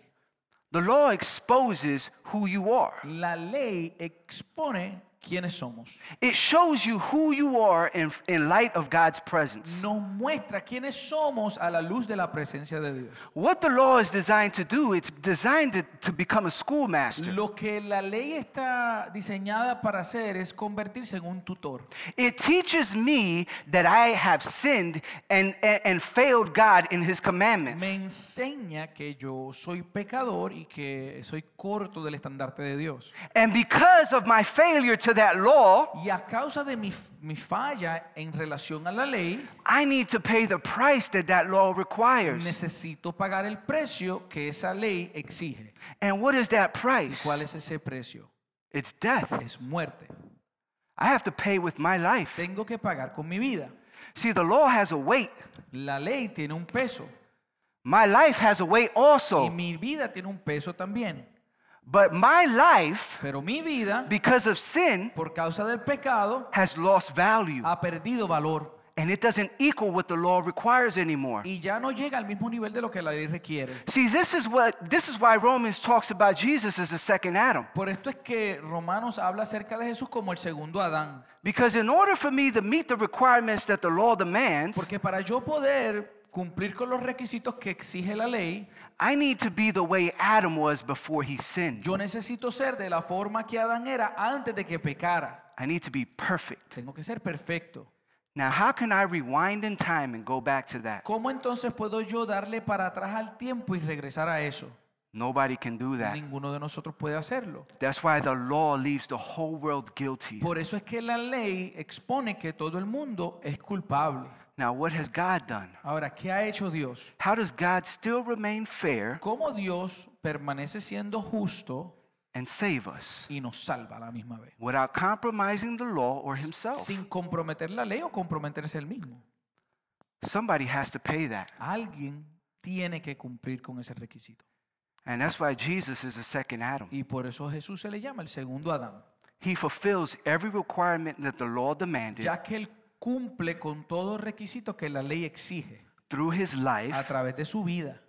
The law exposes who you are. La ley expone quiénes somos. It shows you who you are in, in light of God's presence. Nos muestra quiénes somos a la luz de la presencia de Dios. What the law is designed to do, it's designed to, to become a schoolmaster. Lo que la ley está diseñada para hacer es convertirse en un tutor. It teaches me that I have sinned and, and, and failed God in His commandments. Me enseña que yo soy pecador y que soy corto del estandarte de Dios. And because of my failure to that law, Y a causa de mi, mi falla en relación a la ley, I need to pay the price that that law requires. necesito pagar el precio que esa ley exige. And what is that price? ¿Cuál es ese precio? It's death. Es muerte. I have to pay with my life. Tengo que pagar con mi vida. See, the law has a weight. La ley tiene un peso My life has a weight y also. mi vida tiene un peso también. But my life, Pero mi vida, because of sin, por causa del pecado, has lost value. ha perdido valor And it doesn't equal what the law requires anymore. y ya no llega al mismo nivel de lo que la ley requiere. See, this is what this is why Romans talks about Jesus as the second Adam. Por esto es que Romanos habla acerca de Jesús como el segundo Adán. Because in order for me to meet the requirements that the law demands, Porque para yo poder cumplir con los requisitos que exige la ley, I need to be the way Adam was before he sinned. yo necesito ser de la forma que Adán era antes de que pecara. I need to be perfect. Tengo que ser perfecto. Now, how can I rewind in time and go back to that? ¿Cómo entonces puedo yo darle para atrás al tiempo y regresar a eso? Nobody can do that. Ninguno de nosotros puede hacerlo. That's why the law leaves the whole world guilty. Por eso es que la ley expone que todo el mundo es culpable. Now, what has God done? Ahora, ¿qué ha hecho Dios? How does God still remain fair ¿Cómo Dios permanece siendo justo and save us y nos salva a la misma vez? without compromising the law or himself? Sin comprometer la ley o comprometerse el mismo. Somebody has to pay that. Alguien tiene que cumplir con ese requisito. And that's why Jesus is the second Adam. Y por eso Jesús se le llama el segundo Adán, He fulfills every requirement that the law demanded ya que él cumple con todos los requisitos que la ley exige through his a life. través de su vida.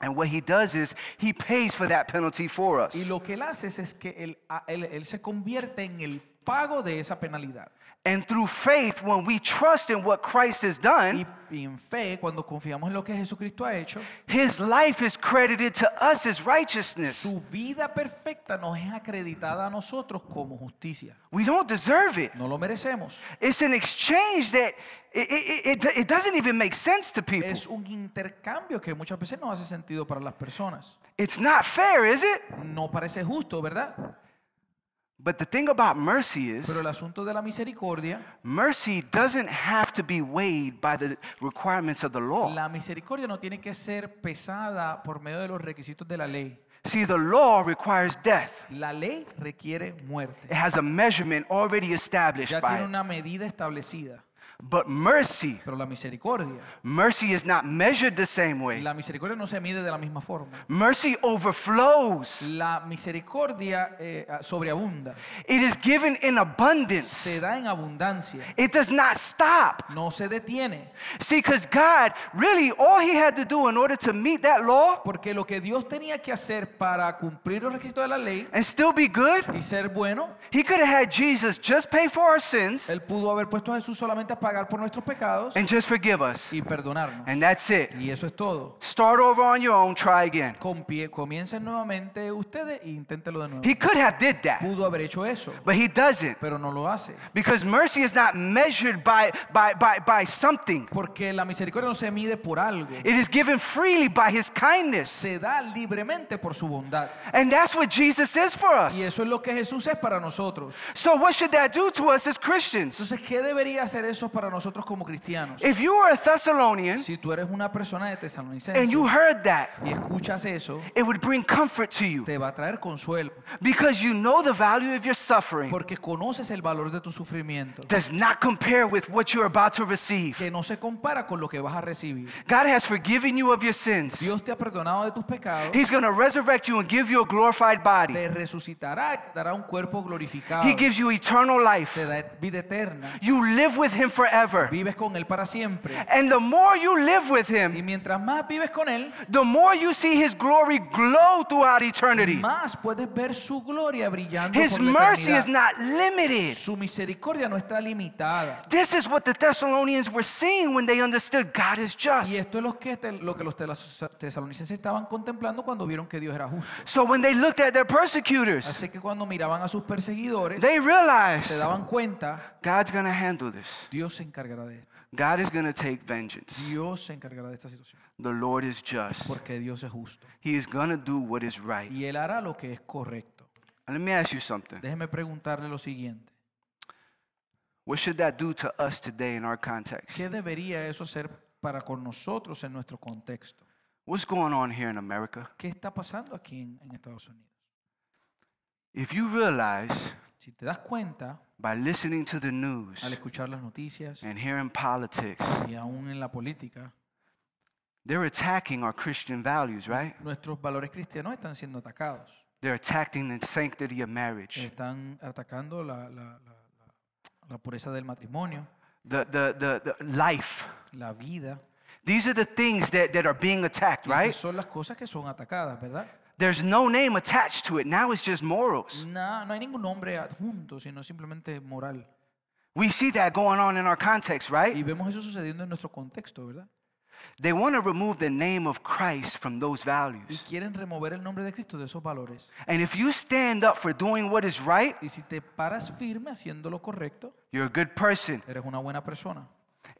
And what he does is he pays for that penalty for us. Y lo que él hace es, es que él, a- él- él se convierte en el pago de esa penalidad. And through faith, when we trust in what Christ has done, Y, y en fe, cuando confiamos en lo que Jesucristo ha hecho, his life is credited to us as righteousness. su vida perfecta nos es acreditada a nosotros como justicia. We don't deserve it. No lo merecemos. It's an exchange that it, it, it, it doesn't even make sense to people. Es un intercambio que muchas veces no hace sentido para las personas. It's not fair, is it? No parece justo, ¿verdad? But the thing about mercy is, Pero el asunto de la misericordia, mercy doesn't have to be weighed by the requirements of the law. la misericordia no tiene que ser pesada por medio de los requisitos de la ley. See, the law requires death. La ley requiere muerte. It has a measurement already established Ya by tiene it. una medida establecida. But mercy, Pero la misericordia, mercy is not measured the same way. la misericordia no se mide de la misma forma. Mercy overflows. La misericordia eh, sobreabunda, It is given in abundance. se da en abundancia, It does not stop. no se detiene. See, because God, really, all He had to do in order to meet that law Porque lo que Dios tenía que hacer para cumplir los requisitos de la ley and still be good, y ser bueno, He could have had Jesus just pay for our sins Él pudo haber puesto a Jesús solamente a a pagar por nuestros pecados and just forgive us. y perdonarnos. And that's it. Y eso es todo. Start over on your own, try again. Compie- comiencen nuevamente ustedes e inténtelo de nuevo. He could have did that, Pudo haber hecho eso, but he doesn't. pero no lo hace. Because mercy is not measured by, by, by, by something. Porque la misericordia no se mide por algo. It is given freely by his kindness. Se da libremente por su bondad. And that's what Jesus is for us. Y eso es lo que Jesús es para nosotros. So what should that do to us as Christians? Entonces, ¿qué debería hacer eso para nosotros como cristianos? If you are a Thessalonian Si tú eres una persona de and you heard that, y escuchas eso, it would bring comfort to you te va a traer consuelo. because you know the value of your suffering Porque conoces el valor de tu sufrimiento. does not compare with what you're about to receive. Que no se compara con lo que vas a recibir. God has forgiven you of your sins. Dios te ha perdonado de tus pecados. He's going to resurrect you and give you a glorified body. Te resucitará, te dará un cuerpo glorificado. He gives you eternal life. Te da vida eterna. You live with him forever. Vives con Él para siempre. And the more you live with Y him, mientras más vives con Él, the more you see his glory glow throughout eternity. más puedes ver su gloria brillando His por la mercy eternidad. is not limited. Su misericordia no está limitada. This is what the Thessalonians were seeing when they understood God is Y just. esto es lo que, lo que los tesalonicenses estaban contemplando cuando vieron que Dios era justo. So when they looked at their persecutors, Así que cuando miraban a sus perseguidores, they se realized daban cuenta, God's going to handle this. Dios se encargará de esto. God is going to take vengeance. Dios se encargará de esta situación. The Lord is just. Porque Dios es justo. He is going to do what is right. Y Él hará lo que es correcto. And let me ask you something. Déjeme preguntarle lo siguiente. What should that do to us today in our context? ¿Qué debería eso ser para con nosotros en nuestro contexto? What's going on here in America? ¿Qué está pasando aquí en, en Estados Unidos? If you realize Si te das cuenta, by listening to the news al escuchar las noticias and hearing politics, y aún en la política, they're attacking our Christian values, right? nuestros valores cristianos están siendo atacados. They're attacking the sanctity of marriage, Están atacando la, la- la- la- la pureza del matrimonio, the, the, the, the life. la vida. These are the things that, that are being attacked, right? son las cosas que son atacadas, ¿verdad? There's no name attached to it. Now it's just morals. No, no hay ningún nombre adjunto, sino simplemente moral. We see that going on in our context, Y right? vemos eso sucediendo en nuestro contexto, ¿verdad? They want to remove the name of Christ from those Y values. quieren remover el nombre de Cristo de esos valores. And if you stand up for doing what is right, Y si te paras firme haciendo lo correcto, you're a good person. eres una buena persona.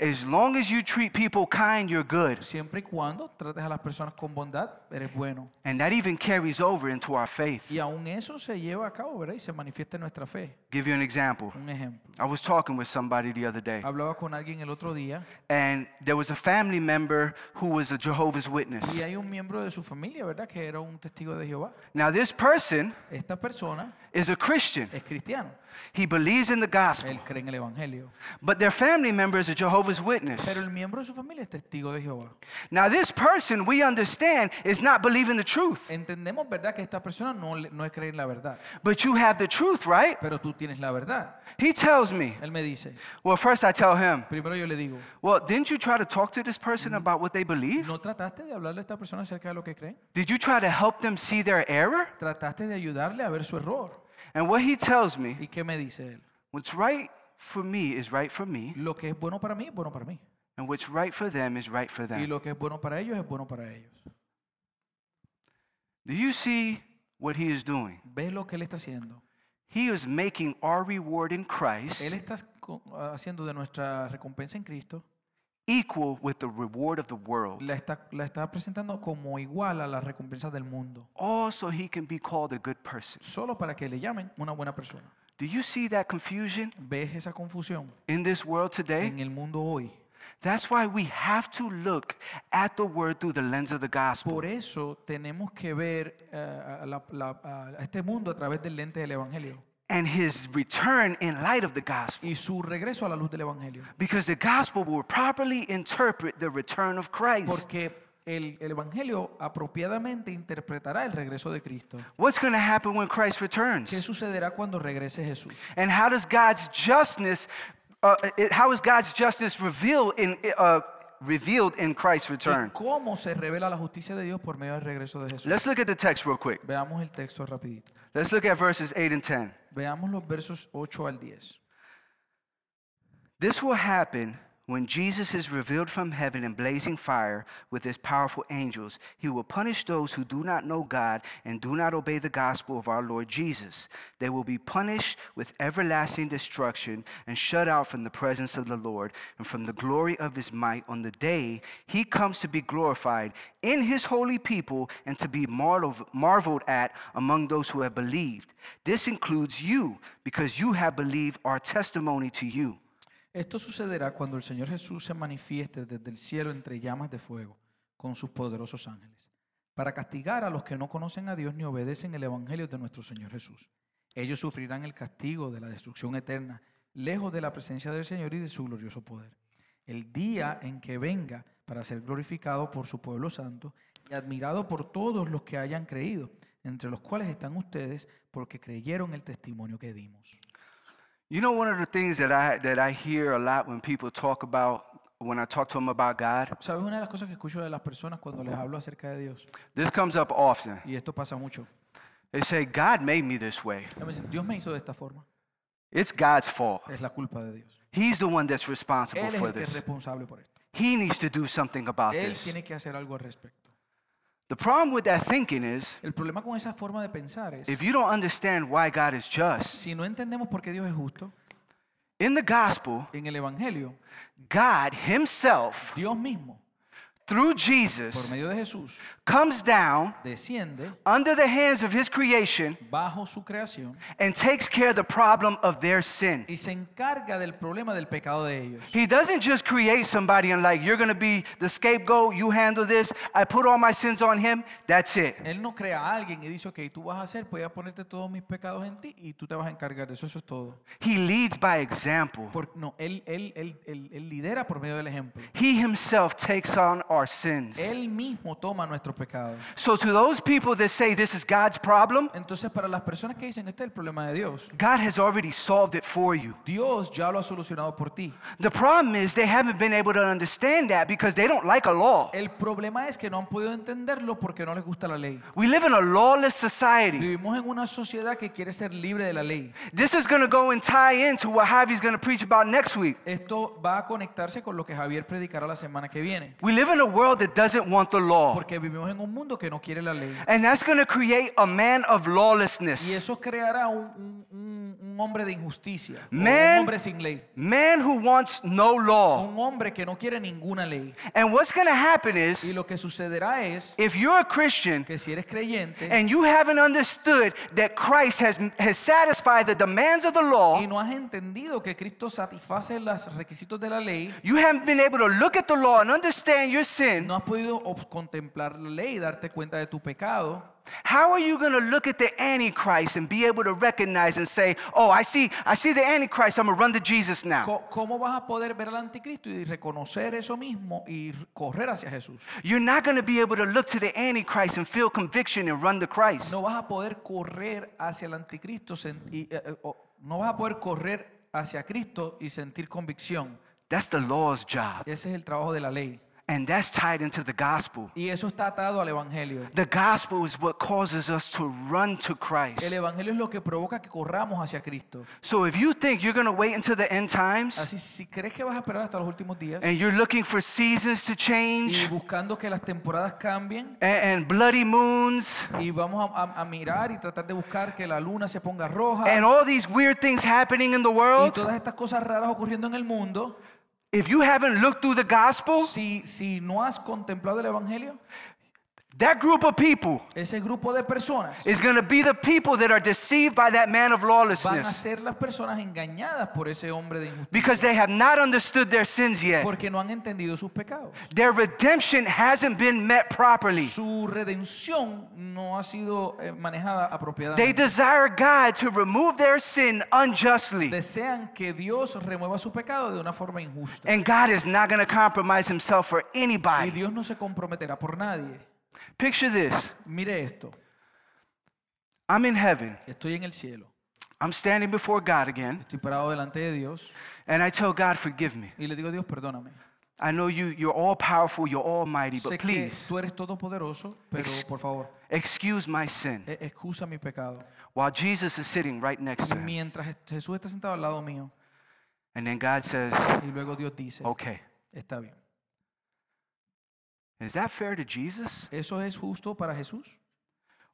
As long as you treat people kind, you're good. Siempre y cuando trates a las personas con bondad, eres bueno. And that even carries over into our faith. Y aún eso se lleva a cabo, ¿verdad? Y se manifiesta en nuestra fe. Give you an example. Un ejemplo. I was talking with somebody the other day, Hablaba con alguien el otro día and there was a family member who was a Jehovah's Witness. y hay un miembro de su familia, ¿verdad? Que era un testigo de Jehová. Now, this person Esta persona is a Christian. es cristiano. He believes in the gospel, Él cree en el Evangelio. but their family member is a Jehovah's Witness. Pero el miembro de su familia es testigo de Jehová. Now, this person, we understand, is not believing the truth, Entendemos, ¿verdad? Que esta persona no, no es creer en la verdad. but you have the truth, right? Pero tú tienes la verdad. He tells me, Él me dice, well, first I tell him, primero yo le digo, well, didn't you try to talk to this person mm, about what they believe? ¿no trataste de hablarle a esta persona acerca de lo que creen? Did you try to help them see their error? ¿Trataste de ayudarle a ver su error? And what he tells me, ¿Y qué me dice él? what's right for me is right for me, Lo que es bueno para mí es bueno para mí. and what's right for them is right for Y them. lo que es bueno para ellos es bueno para ellos. Do you see what he is doing? ¿Ves lo que él está haciendo? He is making our reward in Christ Él está co- haciendo de nuestra recompensa en Cristo, equal with the reward of the world, la está, la está presentando como igual a las recompensas del mundo, all so he can be called a good person. solo para que le llamen una buena persona. Do you see that confusion ¿Ves esa confusión in this world today? en el mundo hoy? That's why we have to look at the word through the lens of the gospel. Por eso tenemos que ver eh, a, la- la- a este mundo a través del lente del Evangelio and his return in light of the gospel. y su regreso a la luz del Evangelio. Because the gospel will properly interpret the return of Christ. Porque el, el Evangelio apropiadamente interpretará el regreso de Cristo. What's going to happen when Christ returns? ¿Qué sucederá cuando regrese Jesús? And how does God's justness, uh, how is God's justice revealed in, uh, revealed in Christ's return? cómo se revela la justicia de Dios por medio del regreso de Jesús? Let's look at the text real quick. Veamos el texto rapidito. Let's look at verses 8 and 10. Veamos los versos 8 al 10. This will happen when Jesus is revealed from heaven in blazing fire with his powerful angels. He will punish those who do not know God and do not obey the gospel of our Lord Jesus. They will be punished with everlasting destruction and shut out from the presence of the Lord and from the glory of his might on the day he comes to be glorified in his holy people and to be marvel- marveled at among those who have believed. This includes you because you have believed our testimony to you. Esto sucederá cuando el Señor Jesús se manifieste desde el cielo entre llamas de fuego con sus poderosos ángeles, para castigar a los que no conocen a Dios ni obedecen el Evangelio de nuestro Señor Jesús. Ellos sufrirán el castigo de la destrucción eterna, lejos de la presencia del Señor y de su glorioso poder. El día en que venga para ser glorificado por su pueblo santo y admirado por todos los que hayan creído, entre los cuales están ustedes porque creyeron el testimonio que dimos. You know, one of the things that I, that I hear a lot when people talk about, when I talk to them about God, ¿Sabes una de las cosas que escucho de las personas cuando les hablo acerca de Dios? this comes up often. Y esto pasa mucho. They say, God made me this way. Ellos me dicen, Dios me hizo de esta forma. It's God's fault. Es la culpa de Dios. He's the one that's responsible Él es for el que es this. responsable por esto. He needs to do something about Él this. tiene que hacer algo al respecto. The problem with that thinking is, El problema con esa forma de pensar es, if you don't understand why God is just, si no entendemos por qué Dios es justo, in the gospel, en el Evangelio, God Himself, Dios mismo, through por medio de Jesús, comes down desciende under the hands of His creation bajo su creación and takes care of the problem of their sin. y se encarga del problema del pecado de ellos. He doesn't just create somebody and like, you're gonna be the scapegoat, you handle this, I put all my sins on him, that's it. Él no crea a alguien y dice, ok, tú vas a hacer, voy a ponerte todos mis pecados en ti y tú te vas a encargar de eso, eso es todo. He leads by example. Por- no, él, él, él, él, él lidera por medio del ejemplo. He himself takes on our sins. Él mismo toma nuestros pecados. So to those people that say this is God's problem, Entonces, para las personas que dicen, este es el problema de Dios, God has already solved it for you. Dios ya lo ha solucionado por ti. The problem is they haven't been able to understand that because they don't like a law. El problema es que no han podido entenderlo porque no les gusta la ley. We live in a lawless society. Vivimos en una sociedad que quiere ser libre de la ley. This is going to go and tie into what Javi's going to preach about next week. Esto va a conectarse con lo que Javier predicará la semana que viene. We live in a world that doesn't want the law. Porque vivimos en un mundo que no quiere la ley. And that's going to create a man of lawlessness. Y eso creará un, un- un- hombre de injusticia. Man. un hombre sin ley. Man who wants no law. Un hombre que no quiere ninguna ley. And what's going to happen Y is lo que sucederá es if you're a Christian que si eres creyente and you haven't understood that Christ has, has satisfied the demands of the law, y no has entendido que Cristo satisface los requisitos de la ley, you haven't been able to look at the law and understand your sin, no has podido contemplar la ley y darte cuenta de tu pecado, how are you going to look at the Antichrist and be able to recognize and say, oh, I see, I see the Antichrist, I'm going to run to Jesus now? ¿cómo vas a poder ver al anticristo y reconocer eso mismo y correr hacia Jesús? You're not going to be able to look to the Antichrist and feel conviction and run to Christ. No vas a poder correr hacia el anticristo y, eh, eh, no vas a poder correr hacia Cristo y sentir convicción. That's the law's job. Ese es el trabajo de la ley. And that's tied into the gospel. Y eso está atado al evangelio. The gospel is what causes us to run to Christ. El evangelio es lo que provoca que corramos hacia Cristo. So if you think you're going to wait until the end times Así, si crees que vas a esperar hasta los últimos días and you're looking for seasons to y change buscando que las temporadas cambien and, and bloody moons y vamos a, a- a mirar y tratar de buscar que la luna se ponga roja and all these weird things happening in the y world, todas estas cosas raras ocurriendo en el mundo, if you haven't looked through the gospel, si, si no has contemplado el evangelio, that group of people ese grupo de personas is going to be the people that are deceived by that man of van a lawlessness ser las personas engañadas por ese hombre de injusticia because they have not understood their sins yet. porque no han entendido sus pecados. Their redemption hasn't been met properly. Su redención no ha sido eh, manejada They apropiadamente. desire God to remove their sin unjustly. Desean que Dios remueva su pecado de una forma injusta. And God is not going to compromise himself for Y anybody. Dios no se comprometerá por nadie. Picture this Mire esto. I'm in heaven. Estoy en el cielo. I'm standing before God again. Estoy parado delante de Dios And I tell God, forgive me. y le digo Dios, perdóname. I know you, you're all powerful, you're almighty, Sé but que please tú eres todopoderoso, pero Ex- por favor, excuse my sin. e- excusa mi pecado. While Jesus is sitting right next to him. Mientras Jesús está sentado al lado mío, And then God says, Y luego Dios dice, okay. está bien. Is that fair to Jesus? ¿Eso es justo para Jesús?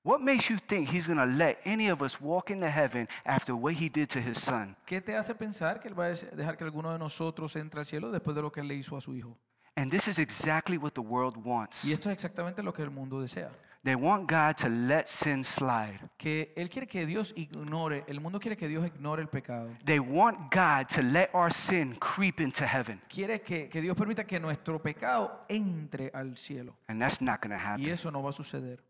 What makes you think he's going to let any of us walk into heaven after what he did to his son? ¿Qué te hace pensar que Él va a dejar que alguno de nosotros entre al cielo después de lo que Él le hizo a su Hijo? And this is exactly what the world wants. Y esto es exactamente lo que el mundo desea. They want God to let sin slide. Que Él quiere que Dios ignore, el mundo quiere que Dios ignore el pecado. They want God to let our sin creep into heaven. Quiere que, que Dios permita que nuestro pecado entre al cielo. And that's not going to happen. Y eso no va a suceder.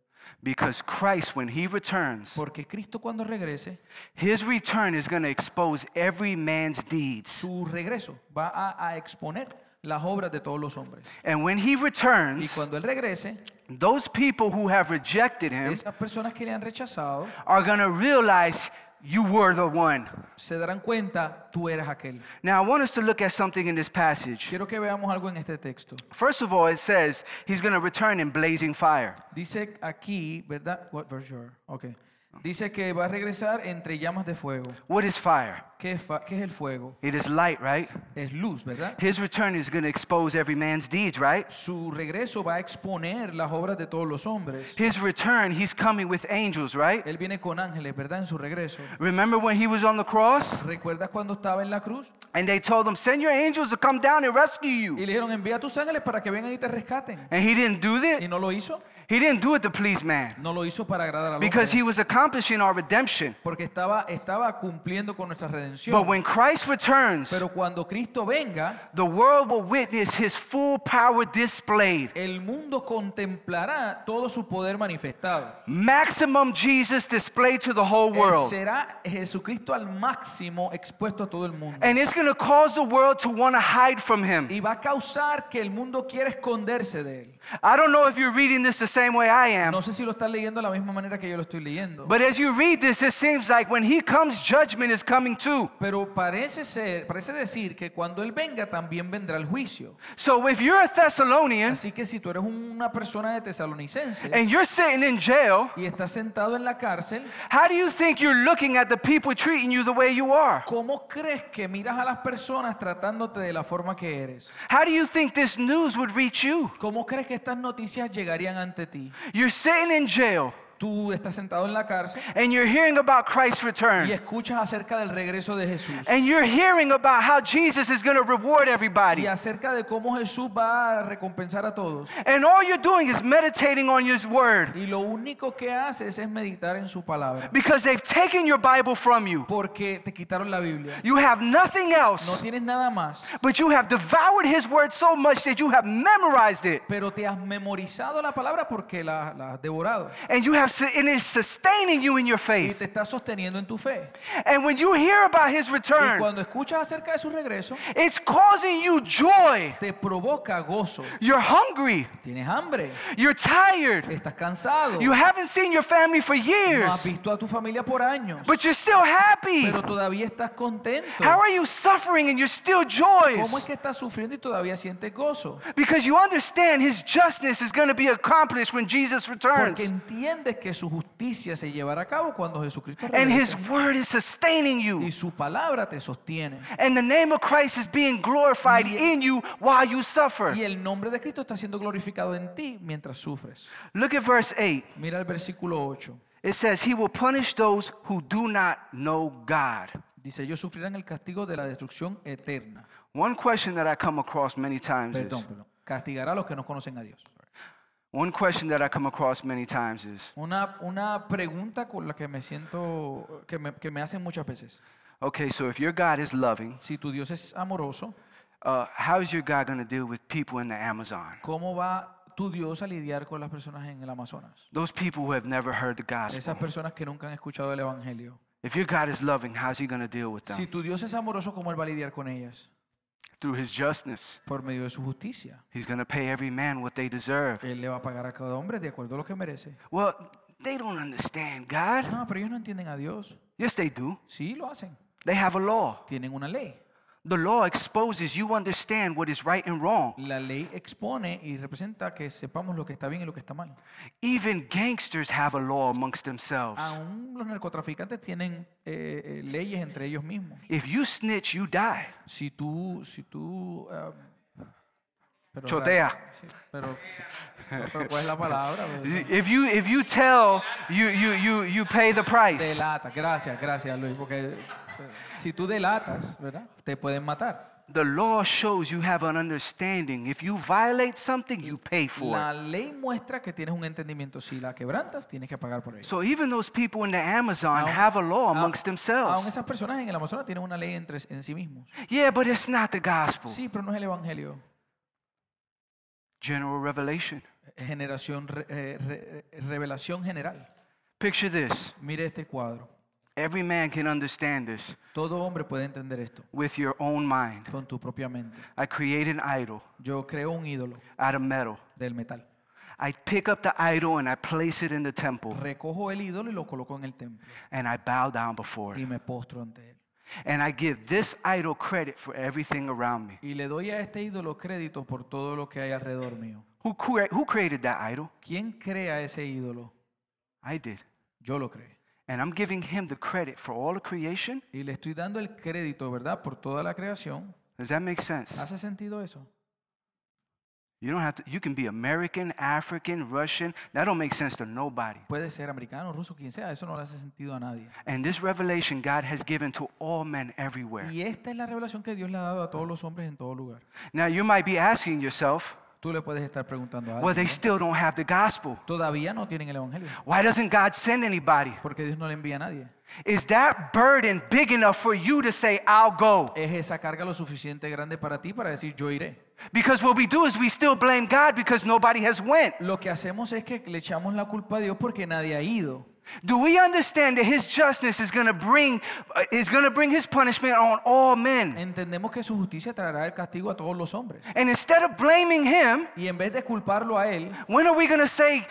Because Christ, when he returns, Porque Cristo cuando regrese, his return is going to expose every man's deeds. su regreso va a, a exponer las obras de todos los hombres. And when he Y returns, cuando Él regrese, those people who have rejected him esas personas que le han rechazado are going to realize you were the one. se darán cuenta, tú aquel. Now, I want us to look at something in this passage. Quiero que veamos algo en este texto. First of all, it says he's going to return in blazing fire. Dice aquí, ¿verdad? What verse you? Okay. Dice que va a regresar entre llamas de fuego. What is fire? ¿Qué es, qué es el fuego? It is light, right? Es luz, ¿verdad? His return is going to expose every man's deeds, right? Su regreso va a exponer las obras de todos los hombres. His return, he's coming with angels, right? Él viene con ángeles, ¿verdad? En su regreso. Remember when he was on the cross ¿Recuerdas cuando estaba en la cruz? and they told him, Send your angels to come down and rescue Y you. le dijeron, envía a tus ángeles para que vengan y te rescaten. And he didn't do that. Y no lo hizo. He didn't do it to please man No lo hizo para agradar al because he was accomplishing our redemption. Porque estaba, estaba cumpliendo con nuestra But redención. when Christ returns, Pero cuando Cristo venga, the world will witness his full power displayed. el mundo contemplará todo su poder manifestado. Maximum Jesus displayed to the whole world. será Jesucristo al máximo expuesto a todo el mundo. And it's going to cause the world to want to hide from him. Y va a causar que el mundo quiera esconderse de él. I don't know if you're reading this the same way I am, No sé si lo estás leyendo de la misma manera que yo lo estoy leyendo. but as you read this, it seems like when he comes, judgment is coming too. Pero parece ser, parece decir que cuando él venga también vendrá el juicio. So if you're a Thessalonian Así que si tú eres una persona de tesalonicense and you're sitting in jail, y estás sentado en la cárcel, how do you think you're looking at the people treating you the way you are? ¿cómo crees que miras a las personas tratándote de la forma que eres? How do you think this news would reach you? ¿Cómo crees que estas noticias llegarían ante ti? You're sitting in jail Tú estás sentado en la cárcel and you're hearing about Christ's y return. escuchas acerca del regreso de Jesús And you're hearing about how Jesus is going to reward everybody. y acerca de cómo Jesús va a recompensar a todos. And all you're doing is meditating on His word Y lo único que haces es meditar en su palabra. because they've taken your Bible from you. Porque te quitaron la Biblia. You have nothing No else, tienes nada más. but you have devoured His word so much that you have memorized it. Pero te has memorizado la palabra porque la, la has devorado. And you have, and it's sustaining you in your Y faith. te está sosteniendo en tu fe. And when you hear about His Y return, cuando escuchas acerca de su regreso, it's causing you joy. te provoca gozo. You're hungry. Tienes hambre. You're tired. Estás cansado. You haven't seen your family for No has years, visto a tu familia por años. but you're still happy. Pero todavía estás contento. How are you suffering and you're still ¿Cómo es que estás sufriendo y todavía sientes gozo? Because you understand His justice is going to be accomplished when Jesus returns. Porque entiendes que su justicia se llevará a cabo cuando Jesucristo And His word is sustaining Y you. su palabra te sostiene. And the name of Christ is being glorified in you while you suffer. Y el nombre de Cristo está siendo glorificado en ti mientras sufres. Look at verse 8. Mira el versículo 8. It says, He will punish those who do not know God. Dice, ellos sufrirán el castigo de la destrucción eterna. One question that I come across many times is Perdón, perdón. Castigará a los que no conocen a Dios. One question that I come across many times is Una, una pregunta con la que me siento, que me, que me hacen muchas veces. okay, so if your God is loving, Si tu Dios es amoroso, uh, how is your God going to deal with people in the Amazon? ¿cómo va tu Dios a lidiar con las personas en el Amazonas? Those people who have never heard the gospel. Esas personas que nunca han escuchado el Evangelio. If your God is loving, how's He going to deal with Si them? tu Dios es amoroso, ¿cómo Él va a lidiar con ellas? Through His justness. Por medio de su justicia. He's going to pay every man what they deserve. Él le va a pagar a cada hombre de acuerdo a lo que merece. Well, they don't understand God. No, pero ellos no entienden a Dios. Yes, they do. Sí, lo hacen. They have a law. Tienen una ley. The law exposes you understand what is right and wrong. La ley expone y representa que sepamos lo que está bien y lo que está mal. Even gangsters have a law amongst themselves. Aún los narcotraficantes tienen eh, eh, leyes entre ellos mismos. If you snitch, you die. Si tú, si tú, ah, pero, Chotea. sí, pero, pero ¿cuál es la palabra? If you if you tell, you you you you pay the price. Delata, gracias, gracias Luis, porque si tú delatas, ¿verdad? Te pueden matar. The law shows you have an understanding. If you violate something, you pay for La it. ley muestra que tienes un entendimiento. Si la quebrantas, tienes que pagar por ello. So even those people in the Amazon Aun- have a law amongst Aún themselves. esas personas en el Amazonas tienen una ley entre, en sí mismos. Yeah, but it's not the gospel. Sí, pero no es el Evangelio. General revelation. Generación, re- eh, re- eh, revelación general. Picture this. Mire este cuadro. Every man can understand this Todo hombre puede entender esto with your own mind. con tu propia mente. I create an idol Yo creo un ídolo out of metal. del metal. I pick up the idol and I place it in the temple Recojo el ídolo y lo coloco en el templo and I bow down before y it. me postro ante él. And I give this idol credit for everything around me. Y le doy a este ídolo crédito por todo lo que hay alrededor mío. Who, who created that idol? ¿Quién crea ese ídolo? I did. Yo lo creé. And I'm giving him the credit for all the creation. Y le estoy dando el crédito, ¿verdad? Por toda la creación. Does that make sense? ¿Hace sentido eso? You don't have to, you can be American, African, Russian. That don't make sense to nobody. Puede ser americano, ruso, quien sea. Eso no le hace sentido a nadie. And this revelation God has given to all men everywhere. Y esta es la revelación que Dios le ha dado a todos los hombres en todo lugar. Now you might be asking yourself, Tú le puedes estar preguntando a well, they alguien. still don't have the gospel. Todavía no tienen el evangelio. Why doesn't God send anybody? Porque Dios no le envía a nadie. Is that burden big enough for you to say, I'll go? Es esa carga lo suficiente grande para ti para decir yo iré. Because what we do is we still blame God because nobody has went. Lo que hacemos es que le echamos la culpa a Dios porque nadie ha ido. Do we understand that his justice is going to bring uh, is going to bring his punishment on all men? Entendemos que su justicia traerá el castigo a todos los hombres. And instead of blaming him, Y en vez de culparlo a él, when are we going to say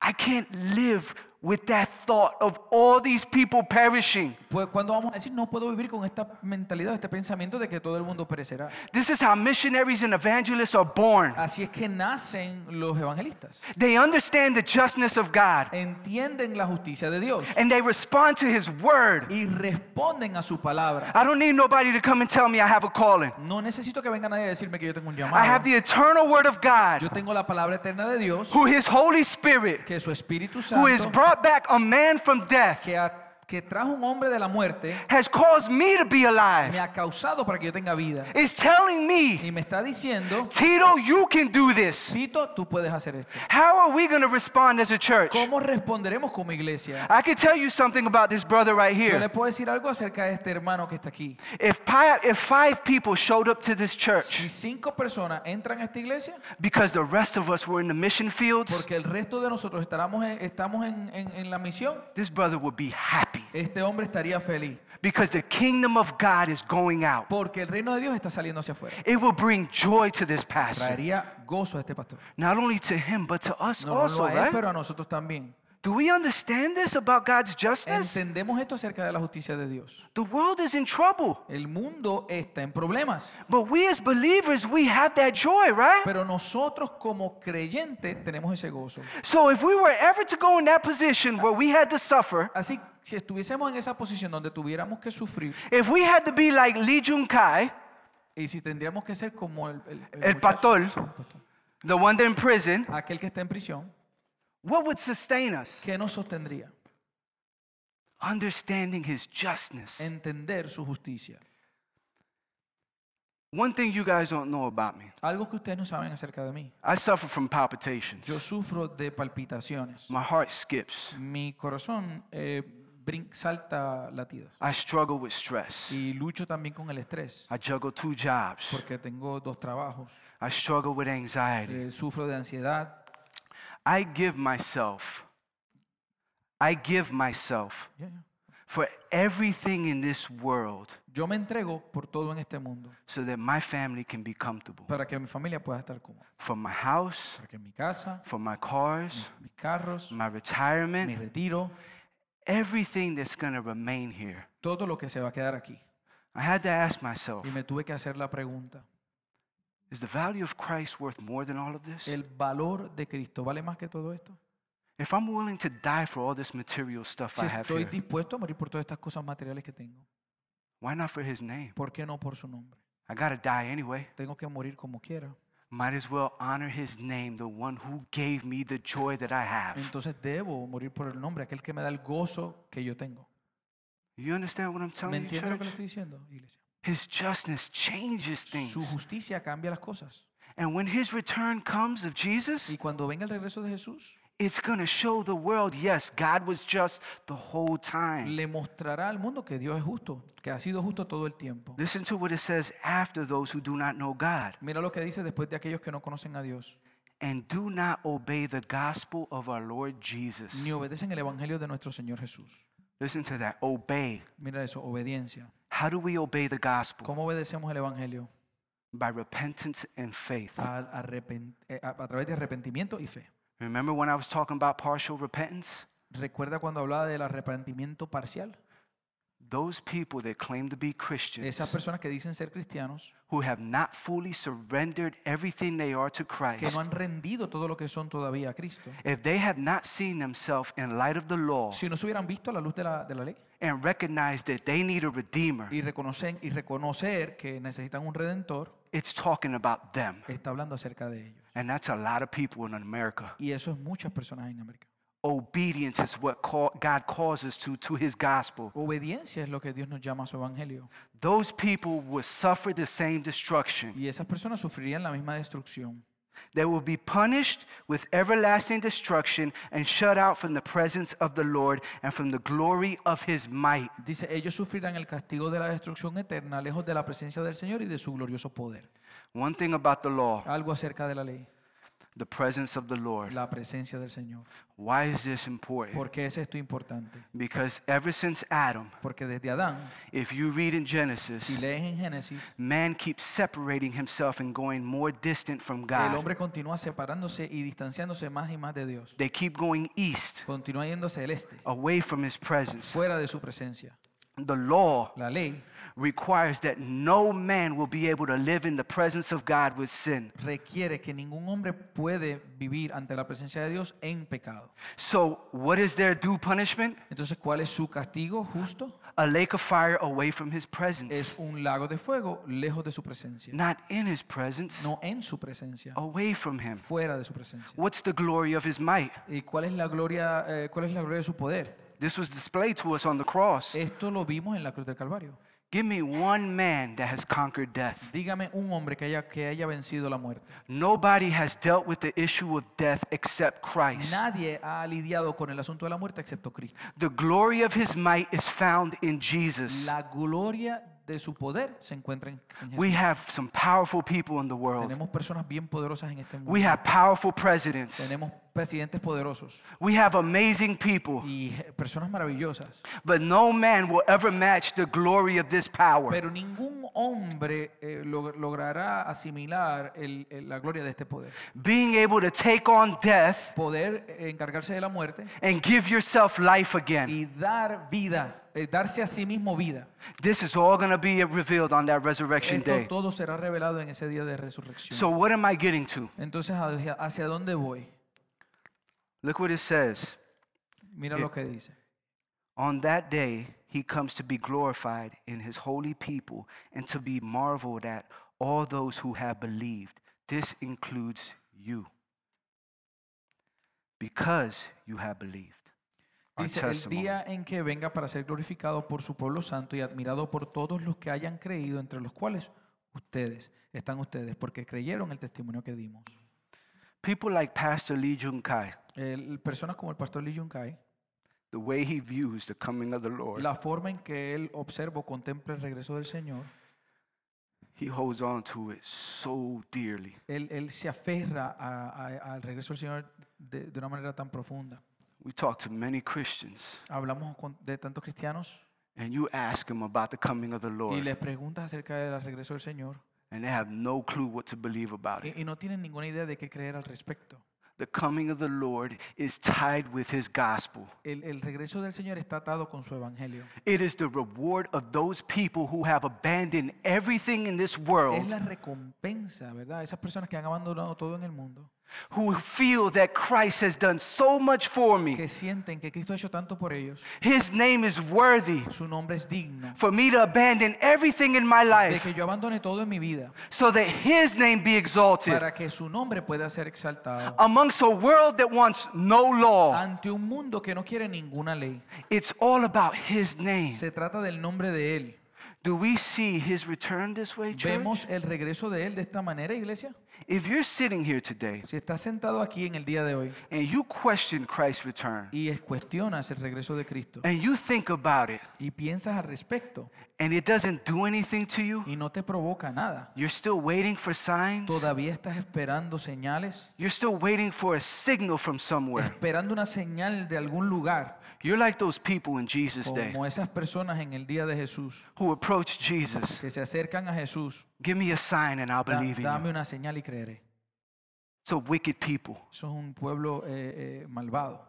I can't live with that thought of all these people perishing? pues cuando vamos a decir no puedo vivir con esta mentalidad, este pensamiento de que todo el mundo perecerá. This is how missionaries and evangelists are born. Así es que nacen los evangelistas. They understand the justness of God Entienden la justicia de Dios and they respond to his word. y responden a su palabra. I don't need nobody to come and tell me I have a calling. No necesito que venga nadie a decirme que yo tengo un I have the eternal word of God, Yo tengo la palabra eterna de Dios, who his Holy Spirit, que su Espíritu who has Santo, brought back a man from death, que, trajo un hombre de la muerte, has caused me to be alive. me ha causado para que yo tenga vida. is telling me, Y me está diciendo, Tito, you can do this. Tito, tú puedes hacer esto. How are we going to respond as a church? ¿Cómo responderemos como iglesia? I can tell you something about this brother right here. Yo le puedo decir algo acerca de este hermano que está aquí. If, if five people showed up to this church Si cinco personas entran a esta iglesia, because the rest of us were in the mission fields, porque el resto de nosotros estaremos en- estamos en, en- en la misión, this brother would be happy este hombre estaría feliz. because the kingdom of God is going out. Porque el reino de Dios está saliendo hacia afuera. It will bring joy to this pastor, Traería gozo a este pastor. not only to him, but to us No also, solo a él, right? pero a nosotros también. Do we understand this about God's justice? Entendemos esto acerca de la justicia de Dios. The world is in trouble, El mundo está en problemas, but we as believers, we have that joy, right? pero nosotros como creyentes tenemos ese gozo. So if we were ever to go in that position where we had to suffer, Así, si estuviésemos en esa posición donde tuviéramos que sufrir, if we had to be like Lee Jun Kai, y si tendríamos que ser como el, el- el El muchacho- pastor, the one that in prison, aquel que está en prisión, what would sustain us? ¿qué nos sostendría? Understanding his justness. Entender su justicia. One thing you guys don't know about me Algo que ustedes no saben acerca de mí. I suffer from palpitations. Yo sufro de palpitaciones. My heart skips. Mi corazón eh, brin- salta latidos. I struggle with stress. Y lucho también con el estrés. I juggle two jobs. Porque tengo dos trabajos. I struggle with anxiety. Eh, sufro de ansiedad. I give myself, I give myself Ya, ya. for everything in this world Yo me entrego por todo en este mundo. so that my family can be comfortable. Para que mi familia pueda estar cómoda. For my house, Para que mi casa, for my cars, mis carros, my mi retirement, retiro, everything that's going to remain here. todo lo que se va a quedar aquí. I had to ask myself Y me tuve que hacer la pregunta, is the value of Christ worth more than all of this? ¿el valor de Cristo vale más que todo esto? If I'm willing to die for all this material stuff Si I have estoy here, dispuesto a morir por todas estas cosas materiales que tengo, why not for his name? ¿por qué no por su nombre? I got to die anyway. Tengo que morir como quiera. Might as well honor his name, the one who gave me the joy that I have. Entonces debo morir por el nombre, aquel que me da el gozo que yo tengo. You understand what I'm ¿Me telling you, entiende lo que le church? estoy diciendo, iglesia? His justness changes things. Su justicia cambia las cosas. And when his return comes of Jesus, Y cuando venga el regreso de Jesús, it's going to show the world, yes, God was just the whole time. le mostrará al mundo que Dios es justo, que ha sido justo todo el tiempo. Listen to what it says after those who do not know God Mira lo que dice después de aquellos que no conocen a Dios, and do not obey the gospel of our Lord Jesus. ni obedecen el evangelio de nuestro Señor Jesús. Listen to that. Obey. Mira eso, obediencia. How do we obey the gospel? ¿Cómo obedecemos el evangelio? By repentance and faith. Al arrepen- eh, a, a través de arrepentimiento y fe. Remember when I was talking about partial repentance? ¿Recuerda cuando hablaba del arrepentimiento parcial? Those people that claim to be Christians Esas personas que dicen ser cristianos, who have not fully surrendered everything they are to que Christ, no han rendido todo lo que son todavía a Cristo. if they have not seen themselves in light of the law Si no se hubieran visto a la luz de la, de la ley and recognized that they need a redeemer, y reconocen y reconocer que necesitan un redentor, it's talking about them. está hablando acerca de ellos. And that's a lot of people in America. Y eso es muchas personas en América. Obedience is what call, God calls us to, to his gospel. Obediencia es lo que Dios nos llama a su evangelio. Those people will suffer the same destruction. Y esas personas sufrirían la misma destrucción. They will be punished with everlasting destruction and shut out from the presence of the Lord and from the glory of his might. Dice, ellos sufrirán el castigo de la destrucción eterna, lejos de la presencia del Señor y de su glorioso poder. One thing about the law, Algo acerca de la ley, the presence of the Lord. la presencia del Señor. Why is this important? ¿Por qué es esto importante? Because ever since Adam, Porque desde Adán, if you read in Genesis, si lees en Génesis, man keeps separating himself and going more distant from God. el hombre continúa separándose y distanciándose más y más de Dios. They keep going east, Continúa yéndose al este, away from his presence. fuera de su presencia. The law La ley requires that no man will be able to live in the presence of God with sin. requiere que ningún hombre puede vivir ante la presencia de Dios en pecado. So, what is their due punishment? Entonces, ¿cuál es su castigo justo? A lake of fire away from his presence. Es un lago de fuego lejos de su presencia, Not in his presence, no en su presencia, away from him. fuera de su presencia. What's the glory of his might? ¿Y cuál es la gloria, eh, cuál es la gloria de su poder? This was displayed to us on the cross. Esto lo vimos en la cruz del Calvario. Give me one man that has conquered death. Dígame un hombre que haya, que haya vencido la muerte. Nobody has dealt with the issue of death except Christ. Nadie ha lidiado con el asunto de la muerte excepto Cristo. The glory of his might is found in Jesus. La gloria de su poder se encuentra en, Jesús. We have some powerful people in the world. Tenemos personas bien poderosas en este mundo. We have powerful presidents. Tenemos presidentes poderosos We have amazing people. y personas maravillosas. But no man will ever match the glory of this power. Pero ningún hombre eh, log- logrará asimilar el- el- la gloria de este poder. Being able to take on death Poder encargarse de la muerte and give yourself life again. y dar vida, eh, darse a sí mismo vida. This is all going to be revealed on that resurrection Esto day. todo será revelado en ese día de resurrección. So, what am I getting to? Entonces, ¿hacia, hacia dónde voy? Look what it says. Mira Yeah. lo que dice. On that day, he comes to be glorified in his holy people and to be marveled at all those who have believed. This includes you. Because you have believed. Dice, el día en que venga para ser glorificado por su pueblo santo y admirado por todos los que hayan creído, entre los cuales ustedes, están ustedes, porque creyeron el testimonio que dimos. People like Pastor Lee Jung Kai, El- personas como el pastor Lee Jung Kai, the way he views the coming of the Lord, la forma en que él observa o contempla el regreso del Señor, he holds on to it so dearly. él, él se aferra a- a- al regreso del Señor de, de una manera tan profunda. We talk to many Christians, Hablamos con- de tantos cristianos and you ask them about the coming of the y Lord, les preguntas acerca del regreso del Señor and they have no clue what to believe about it. y, no tienen ninguna idea de qué creer al respecto. the coming of the Lord is tied with his gospel. El, el regreso del Señor está atado con su evangelio. It is the reward of those people who have abandoned everything in this world, Es la recompensa, ¿verdad? Esas personas que han abandonado todo en el mundo, who feel that Christ has done so much for me. que sienten que Cristo ha hecho tanto por ellos, His name is worthy su nombre es digno for me to abandon everything in my de life que yo abandone todo en mi vida so that his name be exalted para que su nombre pueda ser exaltado amongst a world that wants no law. ante un mundo que no quiere ninguna ley. It's all about his name. Se trata del nombre de Él. Do we see his return this way, church? ¿Vemos el regreso de Él de esta manera, iglesia? If you're sitting here today Si estás sentado aquí en el día de hoy and you question Christ's return y cuestionas el regreso de Cristo and you think about it y piensas al respecto and it doesn't do anything to you, y no te provoca nada, you're still waiting for signs, todavía estás esperando señales, you're still waiting for a signal from somewhere. esperando una señal de algún lugar, You're like those people in Jesus' day como esas personas en el día de Jesús who approach Jesus. que se acercan a Jesús. Give me a sign and I'll believe in dame you. una señal y creeré. So wicked people. Es un pueblo eh, eh, malvado.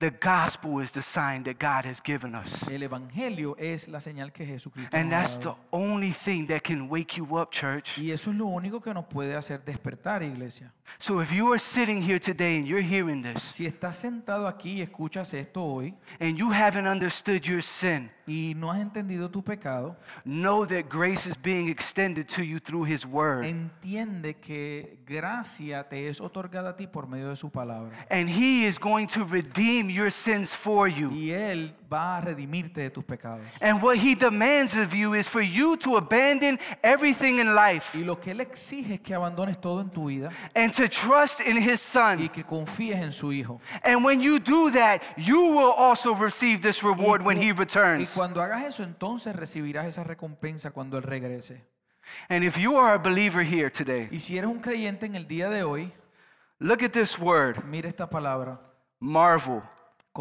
The gospel is the sign that God has given us. El evangelio es la señal que Jesucristo nos And ha that's the dado. only thing that can wake you up, church. Y eso es lo único que nos puede hacer despertar, iglesia. So if you are sitting here today and you're hearing this Si estás sentado aquí y escuchas esto hoy and you haven't understood your sin, y no has entendido tu pecado, know that grace is being extended to you through His Word. entiende que gracia te es otorgada a ti por medio de su palabra. And He is going to redeem your sins for you. Y Él va a redimirte de tus pecados. And what He demands of you is for you to abandon everything in life Y lo que Él exige es que abandones todo en tu vida and to trust in His y Son. que confíes en su Hijo. And when you do that, you will also receive this reward when He Y returns. cuando hagas eso, entonces recibirás esa recompensa cuando Él regrese. And if you are a believer here today, Y si eres un creyente en el día de hoy, look at this word mira esta palabra, marvel.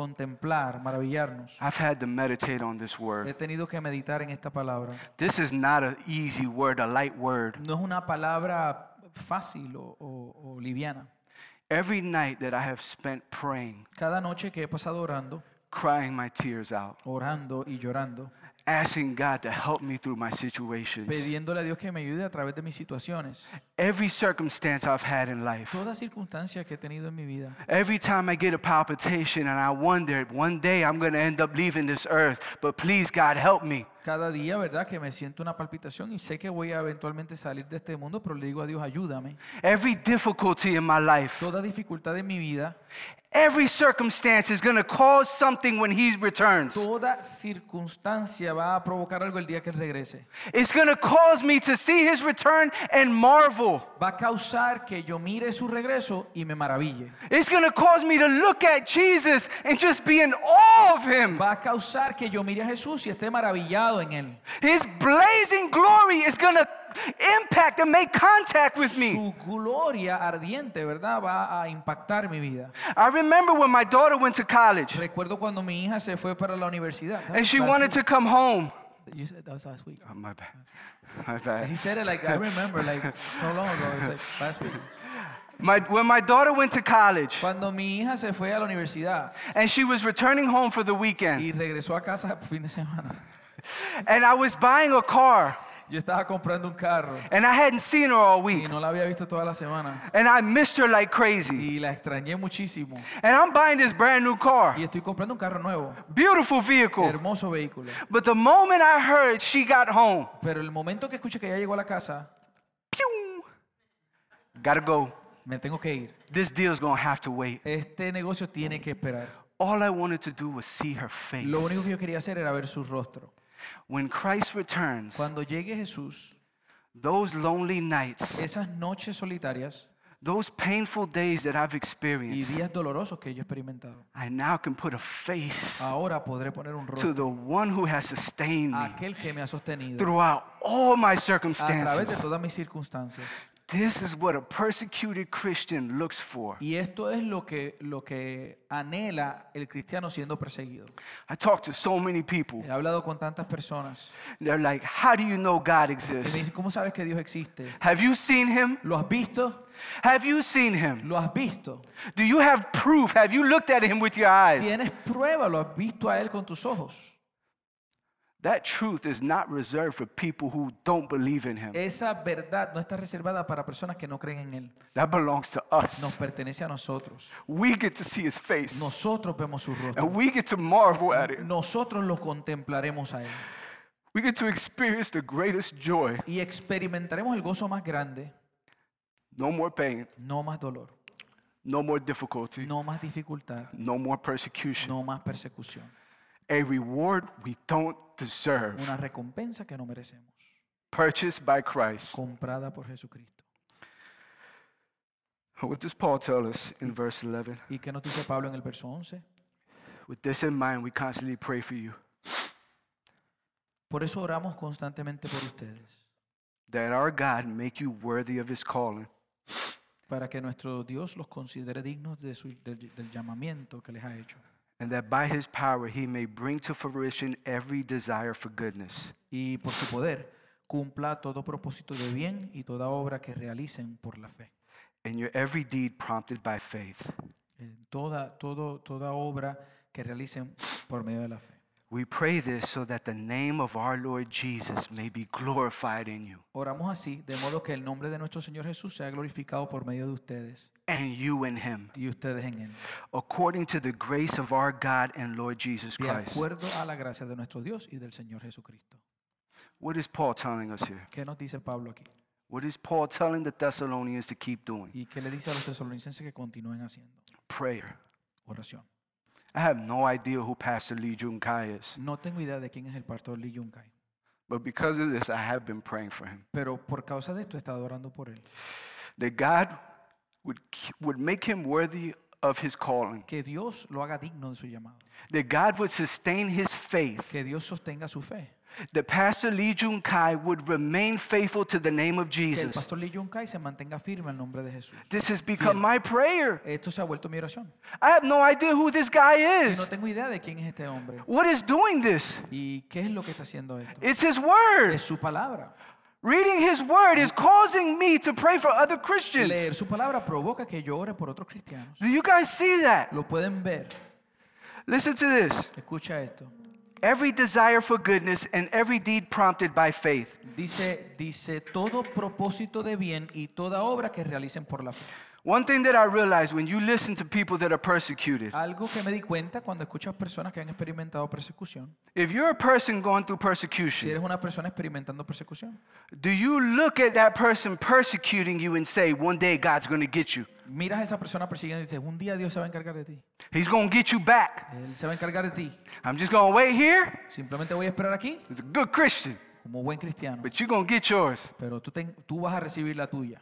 Contemplar, maravillarnos. I've had to meditate on this He word. tenido que meditar en esta palabra. This is not an easy word, a light word. No es una palabra fácil o, o- o liviana. Every night that I have spent praying, Cada noche que he pasado orando, crying my tears out, orando y llorando, asking God to help me through my situations, pidiéndole a Dios que me ayude a través de mis situaciones. Every circumstance I've had in life, Toda circunstancia que he tenido en mi vida. every time I get a palpitation and I wonder, one day I'm going to end up leaving this earth, but please, God, help me. Cada día, ¿verdad? Que me siento una palpitación y sé que voy a eventualmente salir de este mundo, pero le digo a Dios, ayúdame. Every difficulty in my life, Toda dificultad en mi vida, every circumstance is going to cause something when He returns. toda circunstancia va a provocar algo el día que Él regrese. It's going to cause me to see His return and marvel. Va a causar que yo mire su regreso y me maraville. It's going to cause me to look at Jesus and just be in awe of him. Va a causar que yo mire a Jesús y esté maravillado en Él. His blazing glory is going to impact and make contact with me. Su gloria ardiente, ¿verdad? Va a impactar mi vida. I remember when my daughter went to college Recuerdo cuando mi hija se fue para la universidad. and she wanted to come home. You said that was last week. Oh, my bad. My bad. He said it like I remember, like so long ago. It's like last week. My, when my daughter went to college Cuando mi hija se fue a la universidad and she was returning home for the weekend, y regresó a casa fin de semana, and I was buying a car yo estaba comprando un carro and I hadn't seen her all y week, no la había visto toda la semana and I missed her like crazy. y la extrañé muchísimo. And I'm buying this brand new car, Y estoy comprando un carro nuevo, beautiful vehicle. hermoso vehículo. But the moment I heard she got home, Pero el momento que escuché que ya llegó a la casa, pew, gotta go. me tengo que ir. This deal's gonna have to wait. Este negocio tiene que esperar. All I wanted to do was see her face. Lo único que yo quería hacer era ver su rostro. When Christ returns, Cuando llegue Jesús, those lonely nights, esas noches solitarias those painful days that I've y experienced, días dolorosos que yo he experimentado, I now can put a face ahora podré poner un to the one who has sustained me aquel que me ha sostenido throughout all my a través de circumstances. todas mis circunstancias. This is what a persecuted Christian looks for. Y esto es lo que, lo que anhela el cristiano siendo perseguido. I talk to so many people. He hablado con tantas personas They're like, How do you know God que me exists? dicen, ¿cómo sabes que Dios existe? Have you seen him? ¿Lo has visto? Have you seen him? ¿Lo has visto? Do you have proof? Have you looked at him with your eyes? ¿Tienes prueba? ¿Lo has visto a Él con tus ojos? That truth is not reserved for people who don't believe in him. Esa verdad no está reservada para personas que no creen en Él. That belongs to Nos us. pertenece a nosotros. We get to see his face Nosotros vemos su rostro. and we get to marvel at it. Nosotros lo contemplaremos a Él. We get to experience the greatest joy. Y experimentaremos el gozo más grande. No more pain, No más dolor. no more difficulty, No más dificultad. no more persecution. No más persecución. A reward we don't deserve, Una recompensa que no merecemos. purchased by Christ. Comprada por Jesucristo. What does Paul tell us in verse 11? ¿Y qué nos dice Pablo en el verso 11? With this in mind, we constantly pray for you Por eso oramos constantemente por ustedes. that our God make you worthy of his calling Para que nuestro Dios los considere dignos de su- del, del llamamiento que les ha hecho. And that by his power he may bring to fruition every desire for goodness Y por su poder cumpla todo propósito de bien y toda obra que realicen por la fe. and your every deed prompted by faith. En toda, todo, toda obra que realicen por medio de la fe. We pray this so that the name of our Lord Jesus may be glorified in you Oramos así, de modo que el nombre de nuestro Señor Jesús sea glorificado por medio de ustedes and you in him, y ustedes en Él. according to the grace of our God and Lord Jesus De Christ. acuerdo a la gracia de nuestro Dios y del Señor Jesucristo. What is Paul telling us here? ¿Qué nos dice Pablo aquí? What is Paul telling the Thessalonians to keep doing? ¿Y qué le dice a los tesalonicenses que continúen haciendo? Prayer. Oración. I have no idea who Pastor Lee Jun Kai is, No tengo idea de quién es el pastor Lee Jung Kai, but because of this, I have been praying for him. pero por causa de esto he estado orando por él. That God would, would make him worthy of his calling, Que Dios lo haga digno de su llamado. that God would sustain his faith, Que Dios sostenga su fe. That Pastor Lee Jun Kai would remain faithful to the name of Que el Jesus. pastor Lee Jung Kai se mantenga firme al nombre de Jesús. This has become my prayer. Esto se ha vuelto mi oración. I have no idea who this guy Y is. no tengo idea de quién es este hombre. What is doing this? ¿Y qué es lo que está haciendo esto? It's his word. Es su palabra. Reading his word is causing me to pray for other Leer Christians. su palabra provoca que yo ore por otros cristianos. Do you guys see that? Lo pueden ver. Listen to this. Escucha esto. Every desire for goodness and every deed prompted by faith. Dice, dice, todo propósito de bien y toda obra que realicen por la fe. One thing that I realized when you listen to people that are persecuted, Algo que me di cuenta cuando escuchas personas que han experimentado persecución. if you're a person going through persecution. Si eres una persona experimentando persecución, do you look at that person persecuting you and say, one day God's going to get you? miras a esa persona persiguiendo y dices, un día Dios se va a encargar de ti. He's going to get you back. Él se va a encargar de ti. I'm just going to wait here. Simplemente voy a esperar aquí He's a good Christian, como buen cristiano. but you're going to get yours. Pero tú, ten- tú vas a recibir la tuya.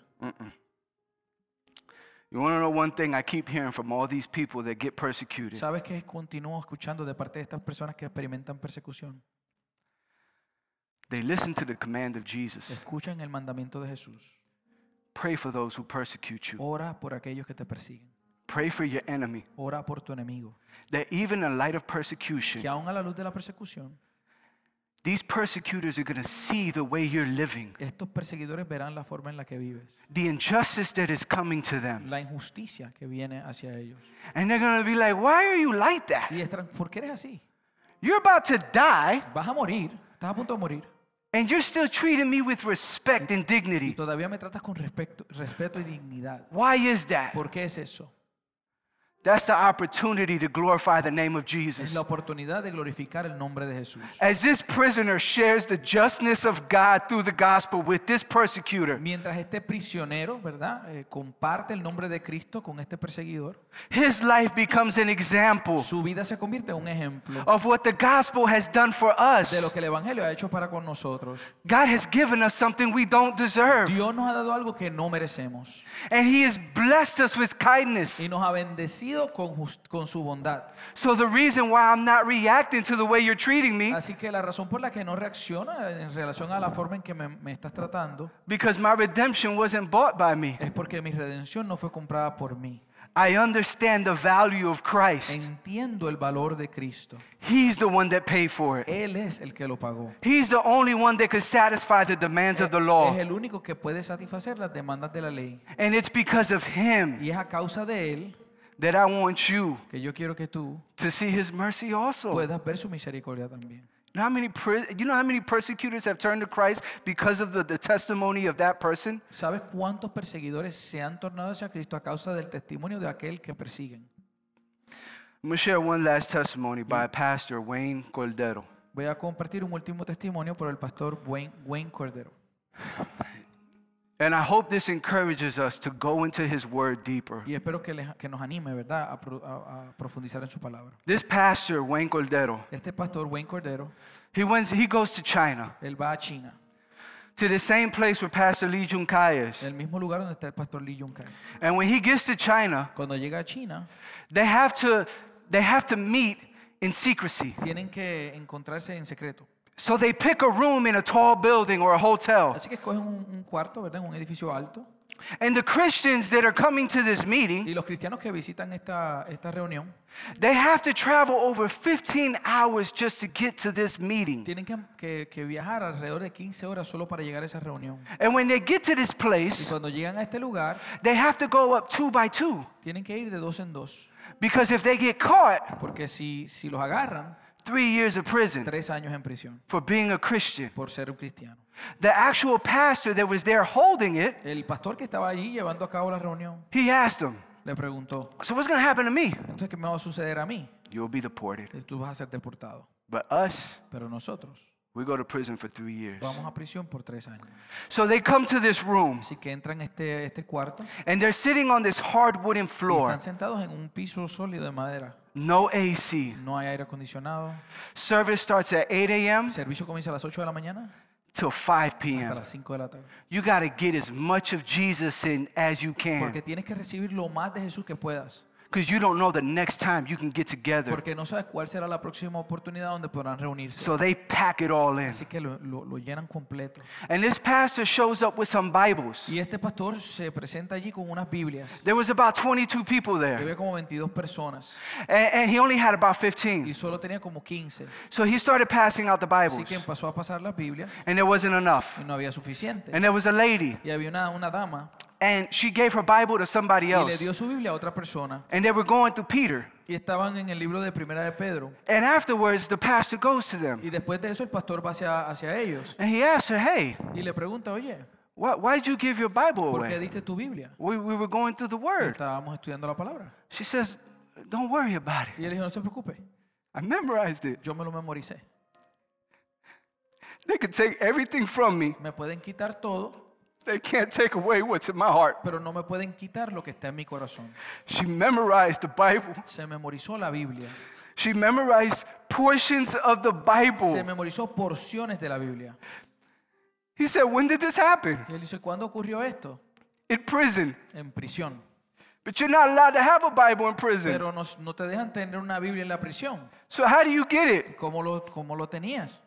You want to know one thing I keep hearing from all these people that get persecuted? ¿Sabes qué continúo escuchando de parte de estas personas que experimentan persecución? They listen to the command of Jesus. Escuchan el mandamiento de Jesús. Pray for those who persecute you. Ora por aquellos que te persiguen. Pray for your enemy. Ora por tu enemigo. That even in light of persecution, Que aún a la luz de la persecución, these persecutors are going to see the way you're living, estos perseguidores verán la forma en la que vives, the injustice that is coming to them. la injusticia que viene hacia ellos. And they're going to be like, why are you like that? Y estarán, ¿por qué eres así? You're about to die, Vas a morir, estás a punto de morir. and you're still treating me with respect and Y dignity. todavía me tratas con respeto, respeto y dignidad. Why is that? ¿Por qué es eso? That's the opportunity to glorify the name of Es Jesus. la oportunidad de glorificar el nombre de Jesús. As this prisoner shares the justness of God through the gospel with this persecutor, Mientras este prisionero, ¿verdad? Eh, comparte el nombre de Cristo con este perseguidor, his life becomes an example su vida se convierte en un ejemplo of what the gospel has done for us. de lo que el Evangelio ha hecho para con nosotros. God has given us something we don't deserve, Dios nos ha dado algo que no merecemos and He has blessed us with kindness. y nos ha bendecido bendecido con, jus- con su bondad. So the reason why I'm not reacting to the way you're treating me, Así que la razón por la que no reacciona en relación a la forma en que me, me estás tratando because my redemption wasn't bought by me. es porque mi redención no fue comprada por mí. I understand the value of Christ. Entiendo el valor de Cristo. He's the one that paid for it. Él es el que lo pagó. He's the only one that could satisfy the demands of the law. Es el único que puede satisfacer las demandas de la ley. And it's because of him Y es a causa de Él that I want you que yo quiero que tú to see his mercy also. puedas ver su misericordia también. You know how many, you know how many persecutors have turned to Christ because of the, the testimony of that person? ¿Sabes cuántos perseguidores se han tornado hacia Cristo a causa del testimonio de aquel que persiguen? I'm going to share one last testimony by Pastor Wayne Cordeiro. Voy a compartir un último testimonio por el pastor Wayne, Wayne Cordeiro. And I hope this encourages us to go into his word deeper. Y espero que, les- que nos anime, ¿verdad?, a, pro- a- a profundizar en su palabra. This pastor, Wayne Cordeiro, Este pastor Wayne Cordeiro, he, went, he goes to China, él va a China, to the same place where Pastor Lee Jun Kai is. el mismo lugar donde está el pastor Lee Jung Kai. And when he gets to China, Cuando llega a China, they have to, they have to meet in secrecy. tienen que encontrarse en secreto. So they pick a room in a tall building or a hotel. Así que escogen un, un cuarto, ¿verdad?, en un edificio alto. And the Christians that are coming to this meeting, Y los cristianos que visitan esta, esta reunión they have to travel over 15 hours just to get to this meeting. tienen que, que- que viajar alrededor de 15 horas solo para llegar a esa reunión. And when they get to this Y place, cuando llegan a este lugar, they have to go up two by two. tienen que ir de dos en dos. Because if they get caught, Porque si, si los agarran, three years of prison tres años en prisión for being a Christian. por ser un cristiano. The actual pastor that was there holding it, El pastor que estaba allí llevando a cabo la reunión he asked them, le preguntó, So what's going to happen to me? entonces, ¿qué me va a suceder a mí? You'll be deported. Tú vas a ser deportado. But us, Pero nosotros we go to prison for three years. vamos a prisión por tres años. So they come to this room Así que entran este, este cuarto and they're sitting on this hard wooden floor, están sentados en un piso sólido de madera. no AC. No hay aire acondicionado. Service starts at 8 a.m. Servicio comienza a las 8 de la mañana till 5 p.m. hasta las 5 de la tarde. You got to get as much of Jesus in as you can. Porque tienes que recibir lo más de Jesús que puedas. Because you don't know the next time you can get together. Porque no sabes cuál será la próxima oportunidad donde podrán reunirse. So they pack it all in. Así que lo, lo- lo llenan completo. And this pastor shows up with some Bibles. Y este pastor se presenta allí con unas Biblias. There was about 22 people there, Había como 22 personas and, and he only had about 15. y 15. solo tenía como 15. So he started passing out the Bibles. Así que empezó a pasar las Biblias and there wasn't enough. y no había suficiente. And there was a lady, Y había una, una dama and she gave her Bible to somebody y le else. dio su Biblia a otra persona. And they were going through Peter. Y estaban en el libro de Primera de Pedro. And afterwards, the pastor goes to them, Y después de eso el pastor va hacia, hacia ellos and he asks her, Hey, y le pregunta, oye, why, why did you give your Bible ¿por qué away? diste tu Biblia? We, we were going through the Word. Estábamos estudiando la palabra. She says, Don't worry about it. Y él dijo, no se preocupe, I memorized it. yo me lo memoricé. They could take everything from me, Me pueden quitar todo, they can't take away what's in my heart. pero no me pueden quitar lo que está en mi corazón. She memorized the Bible. Se memorizó la Biblia. She memorized portions of the Se Bible. memorizó porciones de la Biblia. He said, When did this happen? Y él dice, ¿cuándo ocurrió esto? In prison. En prisión. But you're not allowed to have a Bible in prison. Pero no, no te dejan tener una Biblia en la prisión. So, how do you get it? ¿Cómo lo, cómo lo tenías?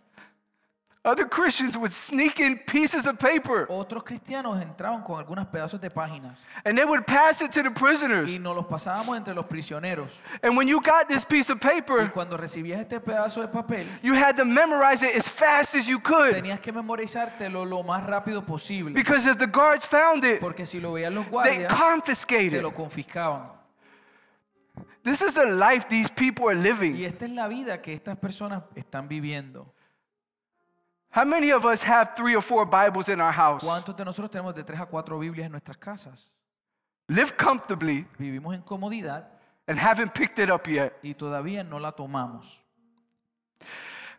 Other Christians would sneak in pieces of paper Otros cristianos entraban con algunos pedazos de páginas and they would pass it to the prisoners. y nos los pasábamos entre los prisioneros. And when you got this piece of Y paper, cuando recibías este pedazo de papel, you had to memorize it as fast as you could. tenías que memorizártelo lo más rápido posible. Because if the guards found it, Porque si lo veían los guardias, they confiscated te lo confiscaban. This is the life these people are living. Y esta es la vida que estas personas están viviendo. How many of us have three or four Bibles in our house? ¿Cuántos de nosotros tenemos de tres a cuatro Biblias en nuestras casas? Live comfortably Vivimos en comodidad and haven't picked it up yet. y todavía no la tomamos.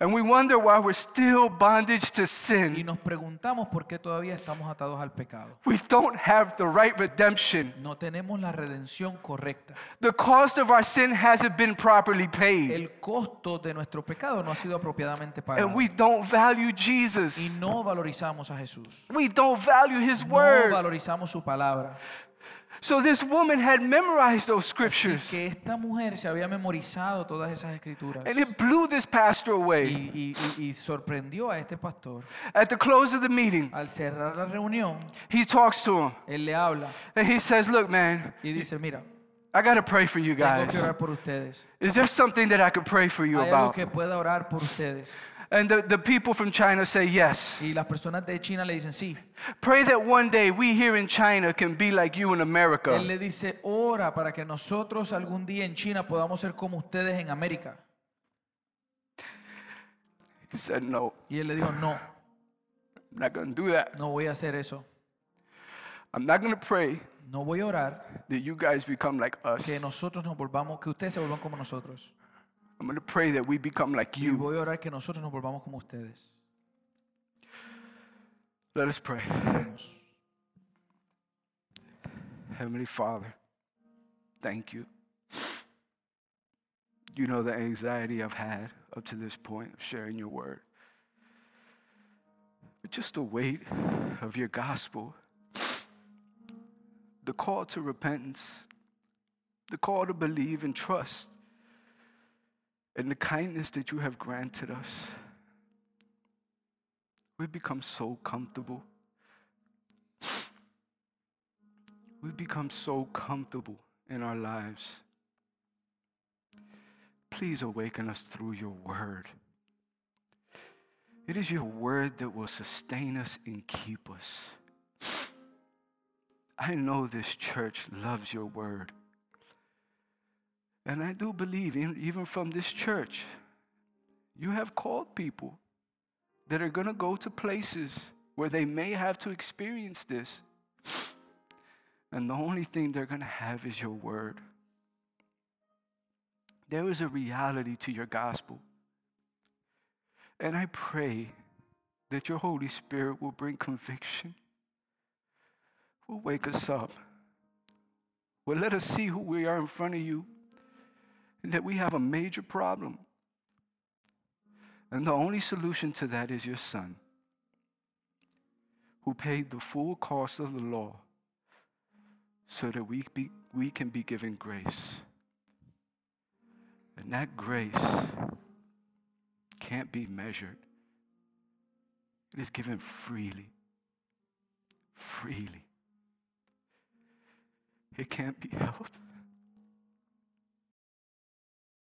And we wonder why we're still bondage to Y sin. nos preguntamos por qué todavía estamos atados al pecado. We don't have the right redemption. No tenemos la redención correcta. The cost of our sin hasn't been properly paid. El costo de nuestro pecado no ha sido apropiadamente And pagado. we don't value Y Jesus. no valorizamos a Jesús. We don't value His No word. valorizamos su palabra. So this woman had memorized those Así scriptures. que esta mujer se había memorizado todas esas escrituras And it blew this pastor away. y- y- y sorprendió a este pastor. At the close of the meeting, Al cerrar la reunión, he talks to him él le habla and he says, Look, man, y dice, mira, I got to pray for you tengo guys. que orar por ustedes. Is there something that I could pray for you Hay algo about? que pueda orar por ustedes. And the, the people from China say, Yes. Y las personas de China le dicen, sí. Pray that one day we here in China can be like you in America. Él le dice, ora para que nosotros algún día en China podamos ser como ustedes en América. He said, No, Y él le dijo, no, I'm not going to do that. no voy a hacer eso. I'm not going to pray No voy a orar that you guys become like us. que nosotros nos volvamos, que ustedes se vuelvan como nosotros. I'm going to pray that we become like Y you. voy a orar que nosotros nos volvamos como ustedes. Let us pray. Oremos. Heavenly Father, thank you. You know the anxiety I've had up to this point of sharing your word. But just the weight of your gospel, the call to repentance, the call to believe and trust, and the kindness that you have granted us. We've become so comfortable. We've become so comfortable in our lives. Please awaken us through your word. It is your word that will sustain us and keep us. I know this church loves your word. And I do believe, even from this church, you have called people that are going to go to places where they may have to experience this. And the only thing they're going to have is your word. There is a reality to your gospel. And I pray that your Holy Spirit will bring conviction, will wake us up, will let us see who we are in front of you, that we have a major problem. And the only solution to that is your Son, who paid the full cost of the law so that we, be, we can be given grace. And that grace can't be measured, it is given freely. Freely. It can't be held.